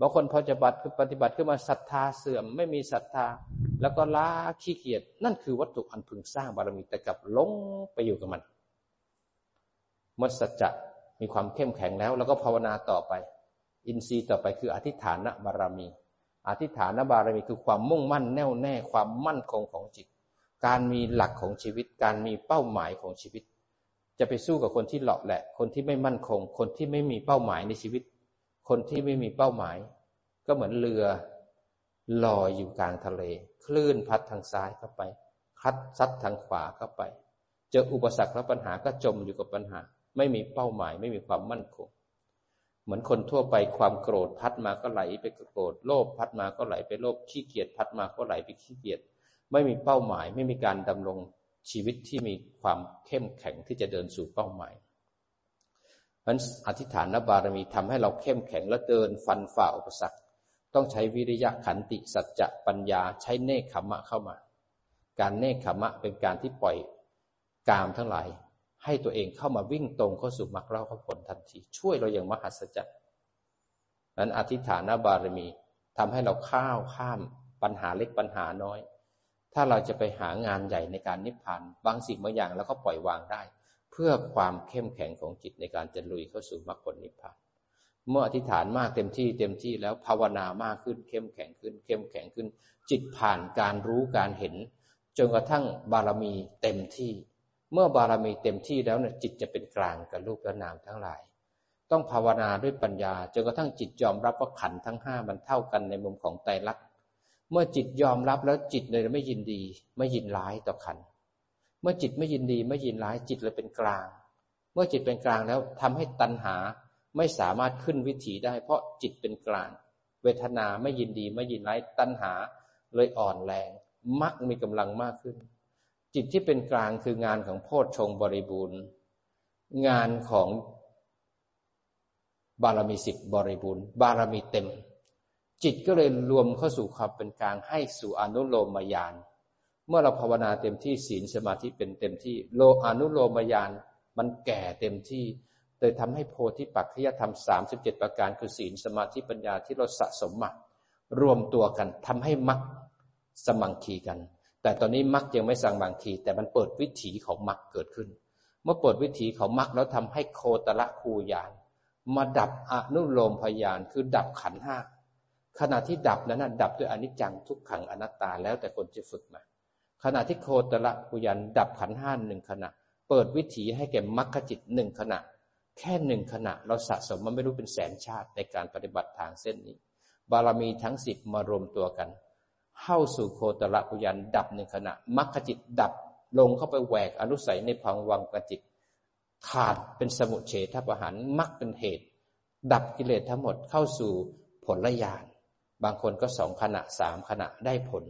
บางคนพอจะบัติปฏิบัติขึ้นมาศรัทธาเสื่อมไม่มีศรัทธา แล้วก็ล้าขี้เกียจนั่นคือวัตถุอันพึงสร้างบารมีแต่กลับลงไปอยู่กับมันเมื่อสัจจะ มีความเข้มแข็งแล้ว แล้วก็ภาวนาต่อไป อินทรีย์ต่อไปคืออธิฐานบารมี อธิฐานบารมีคือความมุ่งมั่นแน่วแน่ความมั่นคงของจิต การมีหลักของชีวิต การมีเป้าหมายของชีวิต จะไปสู้กับคนที่หลอกแหละ คนที่ไม่มั่นคง คนที่ไม่มีเป้าหมายในชีวิต คนที่ไม่มีเป้าหมาย ก็เหมือนเรือลอยอยู่กลางทะเล คลื่นพัดทางซ้ายเข้าไป คัดซัดทางขวาเข้าไป เจออุปสรรคและปัญหาก็จมอยู่กับปัญหา ไม่มีเป้าหมาย ไม่มีความมั่นคง เหมือนคนทั่วไปความโกรธพัดมาก็ไหลไปโกรธโลภพัดมาก็ไหลไปโลภขี้เกียจพัดมาก็ไหลไปขี้เกียจไม่มีเป้าหมาย ไม่มีการดำรงชีวิตที่มีความเข้มแข็งที่จะเดินสู่เป้าหมายเพราะอธิษฐานบารมีทำให้เราเข้มแข็งและเดินฟันฝ่าอุปสรรค ต้องใช้วิริยะขันติสัจจะปัญญาใช้เนคขมะเข้ามา การเนคขมะเป็นการที่ปล่อยกามทั้งหลาย ให้ตัวเองเข้ามาวิ่งตรงเข้าสู่มรรคเล่าผลทันที ช่วยเราอย่างมหัศจรรย์นั้นอธิษฐานบารมีทำให้เราข้าวข้ามปัญหาเล็กปัญหาน้อย ถ้าเราจะไปหางานใหญ่ในการนิพพานบางสิ่งบางอย่างเราก็ปล่อยวางได้ เพื่อความเข้มแข็งของจิตในการจะลุยเข้าสู่มรรคผลนิพพานเมื่ออธิษฐานมากเต็มที่เต็มที่แล้วภาวนามากขึ้นเข้มแข็งขึ้น เข้มแข็งขึ้น จิตผ่านการรู้การเห็น จนกระทั่งบารมีเต็มที่ เมื่อบารมีเต็มที่แล้วเนี่ยจิตจะเป็นกลางกับรูปและนามทั้งหลาย ต้องภาวนาด้วยปัญญาจนกระทั่งจิตยอมรับว่าขันทั้งห้ามันเท่ากันในมุมของไตรลักษณ์เมื่อจิตยอมรับแล้วจิตเลยไม่ยินดี ไม่ยินร้ายต่อขัน เมื่อจิตไม่ยินดีไม่ยินร้ายจิตเลยเป็นกลาง เมื่อจิตเป็นกลางแล้วทำให้ตัณหาไม่สามารถขึ้นวิถีได้ เพราะจิตเป็นกลาง เวทนาไม่ยินดีไม่ยินร้ายตัณหาเลยอ่อนแรงมักมีกำลังมากขึ้น จิตที่เป็นกลางคืองานของโพชฌงบริบูรณ์ งานของบารมีสิบบริบูรณ์ บารมีเต็ม จิตก็เลยรวมเข้าสู่ความเป็นกลางให้สู่อนุโลมยานเมื่อเราภาวนาเต็มที่ศีลสมาธิเป็นเต็มที่ โลอนุโลมยานมันแก่เต็มที่เลยทำให้โพธิปัจจยธรรมสามสิบเจ็ดประการคือศีลสมาธิปัญญาที่เราสะสมมารวมตัวกันทำให้มักสมังคีกัน แต่ตอนนี้มักยังไม่สั่งบางที แต่มันเปิดวิถีของมักเกิดขึ้น เมื่อเปิดวิถีของมักแล้วทำให้โคตรคูยานมาดับอนุโลมพยานคือดับขันห้าขณะที่ดับนั้นดับด้วยอนิจจังทุกขังอนัตตาแล้วแต่คนจะฝึกมา ขณะที่โคตรคูยานดับขันห้าหนึ่งขณะ เปิดวิถีให้แก่มรรคจิตหนึ่งขณะ แค่หนึ่งขณะ เราสะสมมันไม่รู้เป็นแสนชาติในการปฏิบัติทางเส้นนี้ บารมีทั้งสิบมารวมตัวกัน เข้าสู่โคตรปุยันดับหนึ่งขณะมรรคจิตดับลงเข้าไปแหวกอนุสัยในพังวังกจิต ขาดเป็นสมุเฉทประหารมรรคเป็นเหตุ ดับกิเลสทั้งหมดเข้าสู่ผลละยานบางคนก็สองขณะสามขณะได้ผล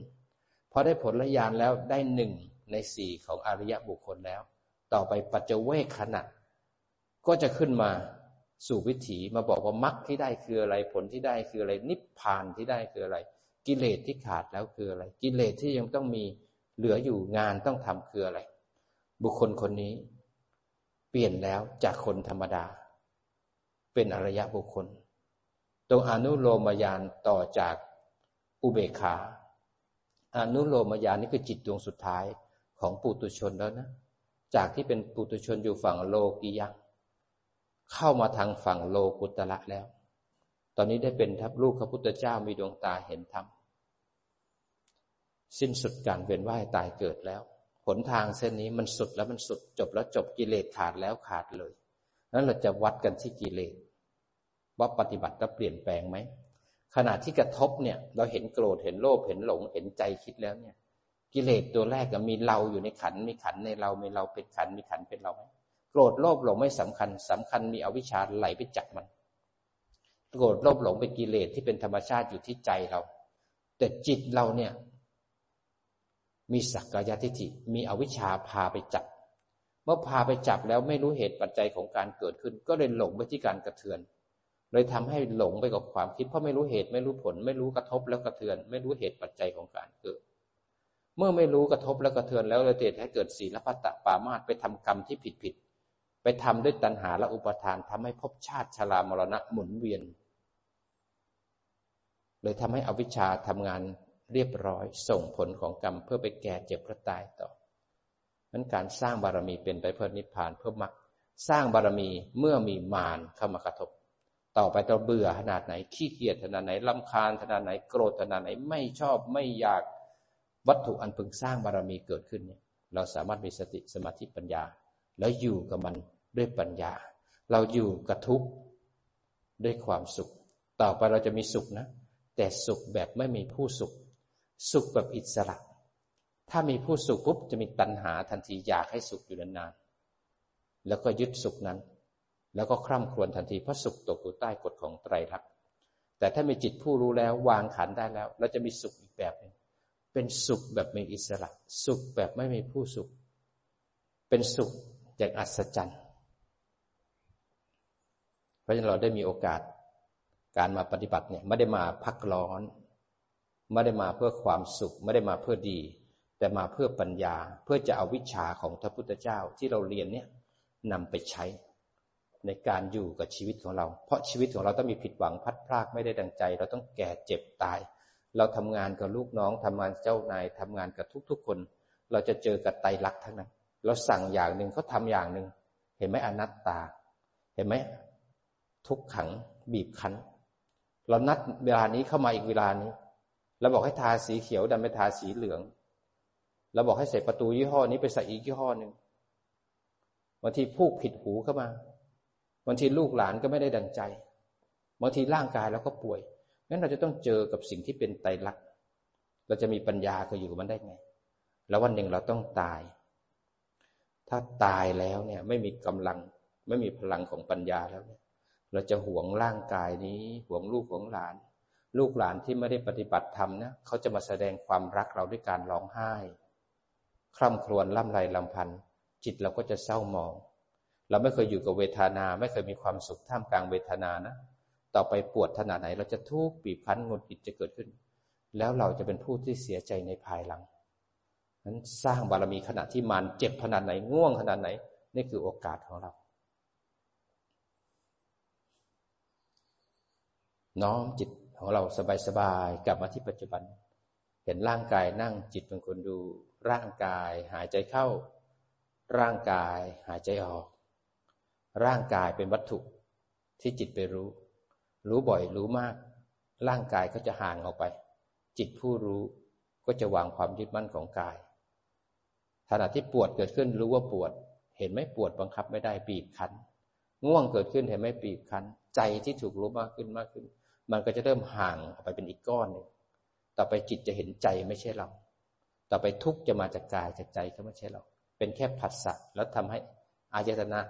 พอได้ผลละยานแล้วได้หนึ่งในสี่ของอริยบุคคลแล้ว ต่อไปปัจเจเวกขณะ ก็จะขึ้นมาสู่วิถีมาบอกว่ามรรคที่ได้คืออะไรผลที่ได้คืออะไร นิพพานที่ได้คืออะไร กิเลสที่ขาดแล้วคืออะไร กิเลสที่ยังต้องมีเหลืออยู่งานต้องทำคืออะไร บุคคลคนนี้ เปลี่ยนแล้วจากคนธรรมดา เป็นอริยะบุคคล ตรงอนุโลมยานต่อจากอุเบกขาอนุโลมยานนี่คือจิตดวงสุดท้ายของปุตุชนแล้วนะ จากที่เป็นปุตุชนอยู่ฝั่งโลกียะเข้ามาทางฝั่งโลกุตระแล้ว ตอนนี้ได้เป็นทัพลูกพระพุทธเจ้ามีดวงตาเห็นธรรมสิ้นสุดการเวียนว่ายตายเกิดแล้วหนทางเส้นนี้มันสุดแล้วมันสุดจบแล้วจบกิเลสขาดแล้วขาดเลยนั้นเราจะวัดกันที่กิเลสว่าปฏิบัติแล้วเปลี่ยนแปลงไหมขณะที่กระทบเนี่ย เราเห็นโกรธเห็นโลภเห็นหลงเห็นใจคิดแล้วเนี่ย กิเลสตัวแรกก็มีเราอยู่ในขันมีขันในเรามีเราเป็นขันมีขันเป็นเราไหมโกรธโลภหลงไม่สำคัญสำคัญมีอวิชชาไหลไปจับมัน โกรธโลภหลงเป็นกิเลสที่เป็นธรรมชาติอยู่ที่ใจเรา แต่จิตเราเนี่ย มีสักกายทิฏฐิมีอวิชชาพาไปจับ เมื่อพาไปจับแล้วไม่รู้เหตุปัจจัยของการเกิดขึ้น ก็เลยหลงไปที่การกระเทือน เลยทำให้หลงไปกับความคิด เพราะไม่รู้เหตุไม่รู้ผล ไม่รู้กระทบแล้วกระเทือน ไม่รู้เหตุปัจจัยของการเกิด เมื่อไม่รู้กระทบแล้วกระเทือนแล้วเลยเกิดให้เกิดศีลพัตตปามาตไปทำกรรมที่ผิดผิดไปทำด้วยตัณหาและอุปทานทำให้ภพชาติชรามรณะหมุนเวียน เลยทำให้อวิชชาทำงานเรียบร้อยส่งผลของกรรมเพื่อไปแก่เจ็บพระตายต่อนั้นการสร้างบารมีเป็นไปเพื่อนิพพานเพื่อมรรคสร้างบารมีเมื่อมีมารเข้ามากระทบ ต่อไปเราเบื่อขนาดไหนขี้เกียจขนาดไหนลำคาญขนาดไหนโกรธขนาดไหนไม่ชอบไม่อยากวัตถุอันพึงสร้างบารมีเกิดขึ้นเนี่ยเราสามารถมีสติสมาธิปัญญา แล้วอยู่กับมันด้วยปัญญา เราอยู่กับทุกข์ด้วยความสุข ต่อไปเราจะมีสุขนะ แต่สุขแบบไม่มีผู้สุข สุขแบบอิสระ ถ้ามีผู้สุขปุ๊บจะมีตัณหาทันทีอยากให้สุขอยู่นานๆแล้วก็ยึดสุขนั้น แล้วก็คร่ำครวญทันทีเพราะสุขตกอยู่ใต้กฎของไตรลักษณ์แต่ถ้ามีจิตผู้รู้แล้ววางขันได้แล้ว เราจะมีสุขอีกแบบหนึ่งเป็นสุขแบบมีอิสระ สุขแบบไม่มีผู้สุข เป็นสุขอย่างอัศจรรย์ เพราะฉะนั้นเราได้มีโอกาส การมาปฏิบัติเนี่ยไม่ได้มาพักร้อน ไม่ได้มาเพื่อความสุข ไม่ได้มาเพื่อดี แต่มาเพื่อปัญญาเพื่อจะเอาวิชาของพระพุทธเจ้าที่เราเรียนเนี่ยนำไปใช้ ในการอยู่กับชีวิตของเรา เพราะชีวิตของเราต้องมีผิดหวังพัดพลากไม่ได้ดังใจ เราต้องแก่เจ็บตาย เราทำงานกับลูกน้องทำงานเจ้านายทำงานกับทุกๆคน เราจะเจอกับไตรลักษณ์ทั้งนั้น เราสั่งอย่างหนึ่งเขาทาอย่างหนึ่งเห็นไหมอนัตตา เห็นไหมทุกขังบีบคั้น เรานัดเวลานี้เข้ามาอีกเวลานี้เราบอกให้ทาสีเขียวดันไปทาสีเหลืองเราบอกให้ใส่ประตูยี่ห้อนี้ไปใส่อีกยี่ห้อหนึ่งบางทีพูกผิดหูเข้ามาบางทีลูกหลานก็ไม่ได้ดังใจบางทีร่างกายเราก็ป่วยงั้นเราจะต้องเจอกับสิ่งที่เป็นไตรลักษณ์เราจะมีปัญญาก็อยู่กับมันได้ไง แล้ววันหนึ่งเราต้องตาย ถ้าตายแล้วเนี่ย ไม่มีกำลัง ไม่มีพลังของปัญญาแล้วเนี่ย เราจะหวงร่างกายนี้หวงลูกหวงหลาน ลูกหลานที่ไม่ได้ปฏิบัติธรรมนะเขาจะมาแสดงความรักเราด้วยการร้องไห้ คร่ำครวญล่ำไรลำพันจิตเราก็จะเศร้ามอง เราไม่เคยอยู่กับเวทนา ไม่เคยมีความสุขท่ามกลางเวทนานะ ต่อไปปวดขนาดไหน เราจะทุกข์บีบคั้นงดหิดจะเกิดขึ้น แล้วเราจะเป็นผู้ที่เสียใจในภายหลังนั้นสร้างบารมีขณะที่มันเจ็บขนาดไหนง่วงขนาดไหน นี่คือโอกาสของเรา น้อมจิตของเราสบายๆกลับมาที่ปัจจุบัน เห็นร่างกายนั่งจิตเป็นคนดู ร่างกายหายใจเข้า ร่างกายหายใจออก ร่างกายเป็นวัตถุที่จิตไปรู้ รู้บ่อยรู้มาก ร่างกายก็จะห่างออกไป จิตผู้รู้ก็จะวางความยึดมั่นของกายขณะที่ปวดเกิดขึ้นรู้ว่าปวด เห็นไหมปวดบังคับไม่ได้บีบคั้น ง่วงเกิดขึ้นเห็นไหมบีบคั้น ใจที่ถูกรู้มากขึ้นมากขึ้น มันก็จะเริ่มห่างออกไปเป็นอีกก้อนหนึ่งต่อไปจิตจะเห็นใจไม่ใช่เรา ต่อไปทุกจะมาจากกายจากใจก็ไม่ใช่เรา เป็นแค่ผัสสะแล้วทำให้อายตนะ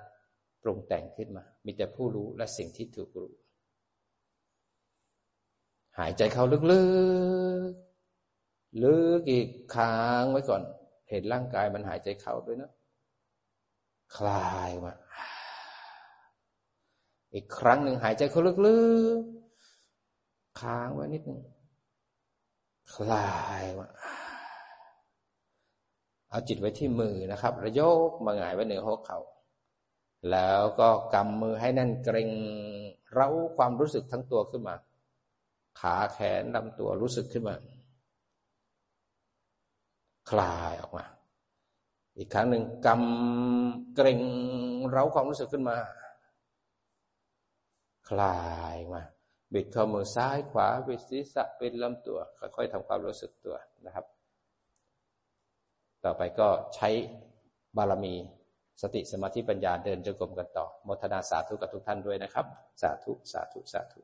ปรุงแต่งขึ้นมา มีแต่ผู้รู้และสิ่งที่ถูกรู้ หายใจเข้าลึกๆ ลึกอีกค้างไว้ก่อน เห็นร่างกายมันหายใจเข้าด้วยนะ คลายมา อีกครั้งหนึ่งหายใจเข้าลึกๆ ค้างไว้นิดหนึ่งคลายมาเอาจิตไว้ที่มือนะครับ ระยกมาหงายไว้เหนือหัวเขา่าแล้วก็กำมือให้แน่นเกรงเร้าความรู้สึกทั้งตัวขึ้นมา ขาแขนลำตัวรู้สึกขึ้นมา คลายออกมา อีกครั้งหนึ่งกำเกรงเร้าความรู้สึกขึ้นมา คลายมา บิดข้อมือซ้ายขวาบิดศีรษะเป็นลำตัว ค่อยๆทำความรู้สึกตัวนะครับ ต่อไปก็ใช้บารมีสติสมาธิปัญญาเดินจงกรมกันต่อโมทนาสาธุกับทุกท่านด้วยนะครับ สาธุ สาธุ สาธุ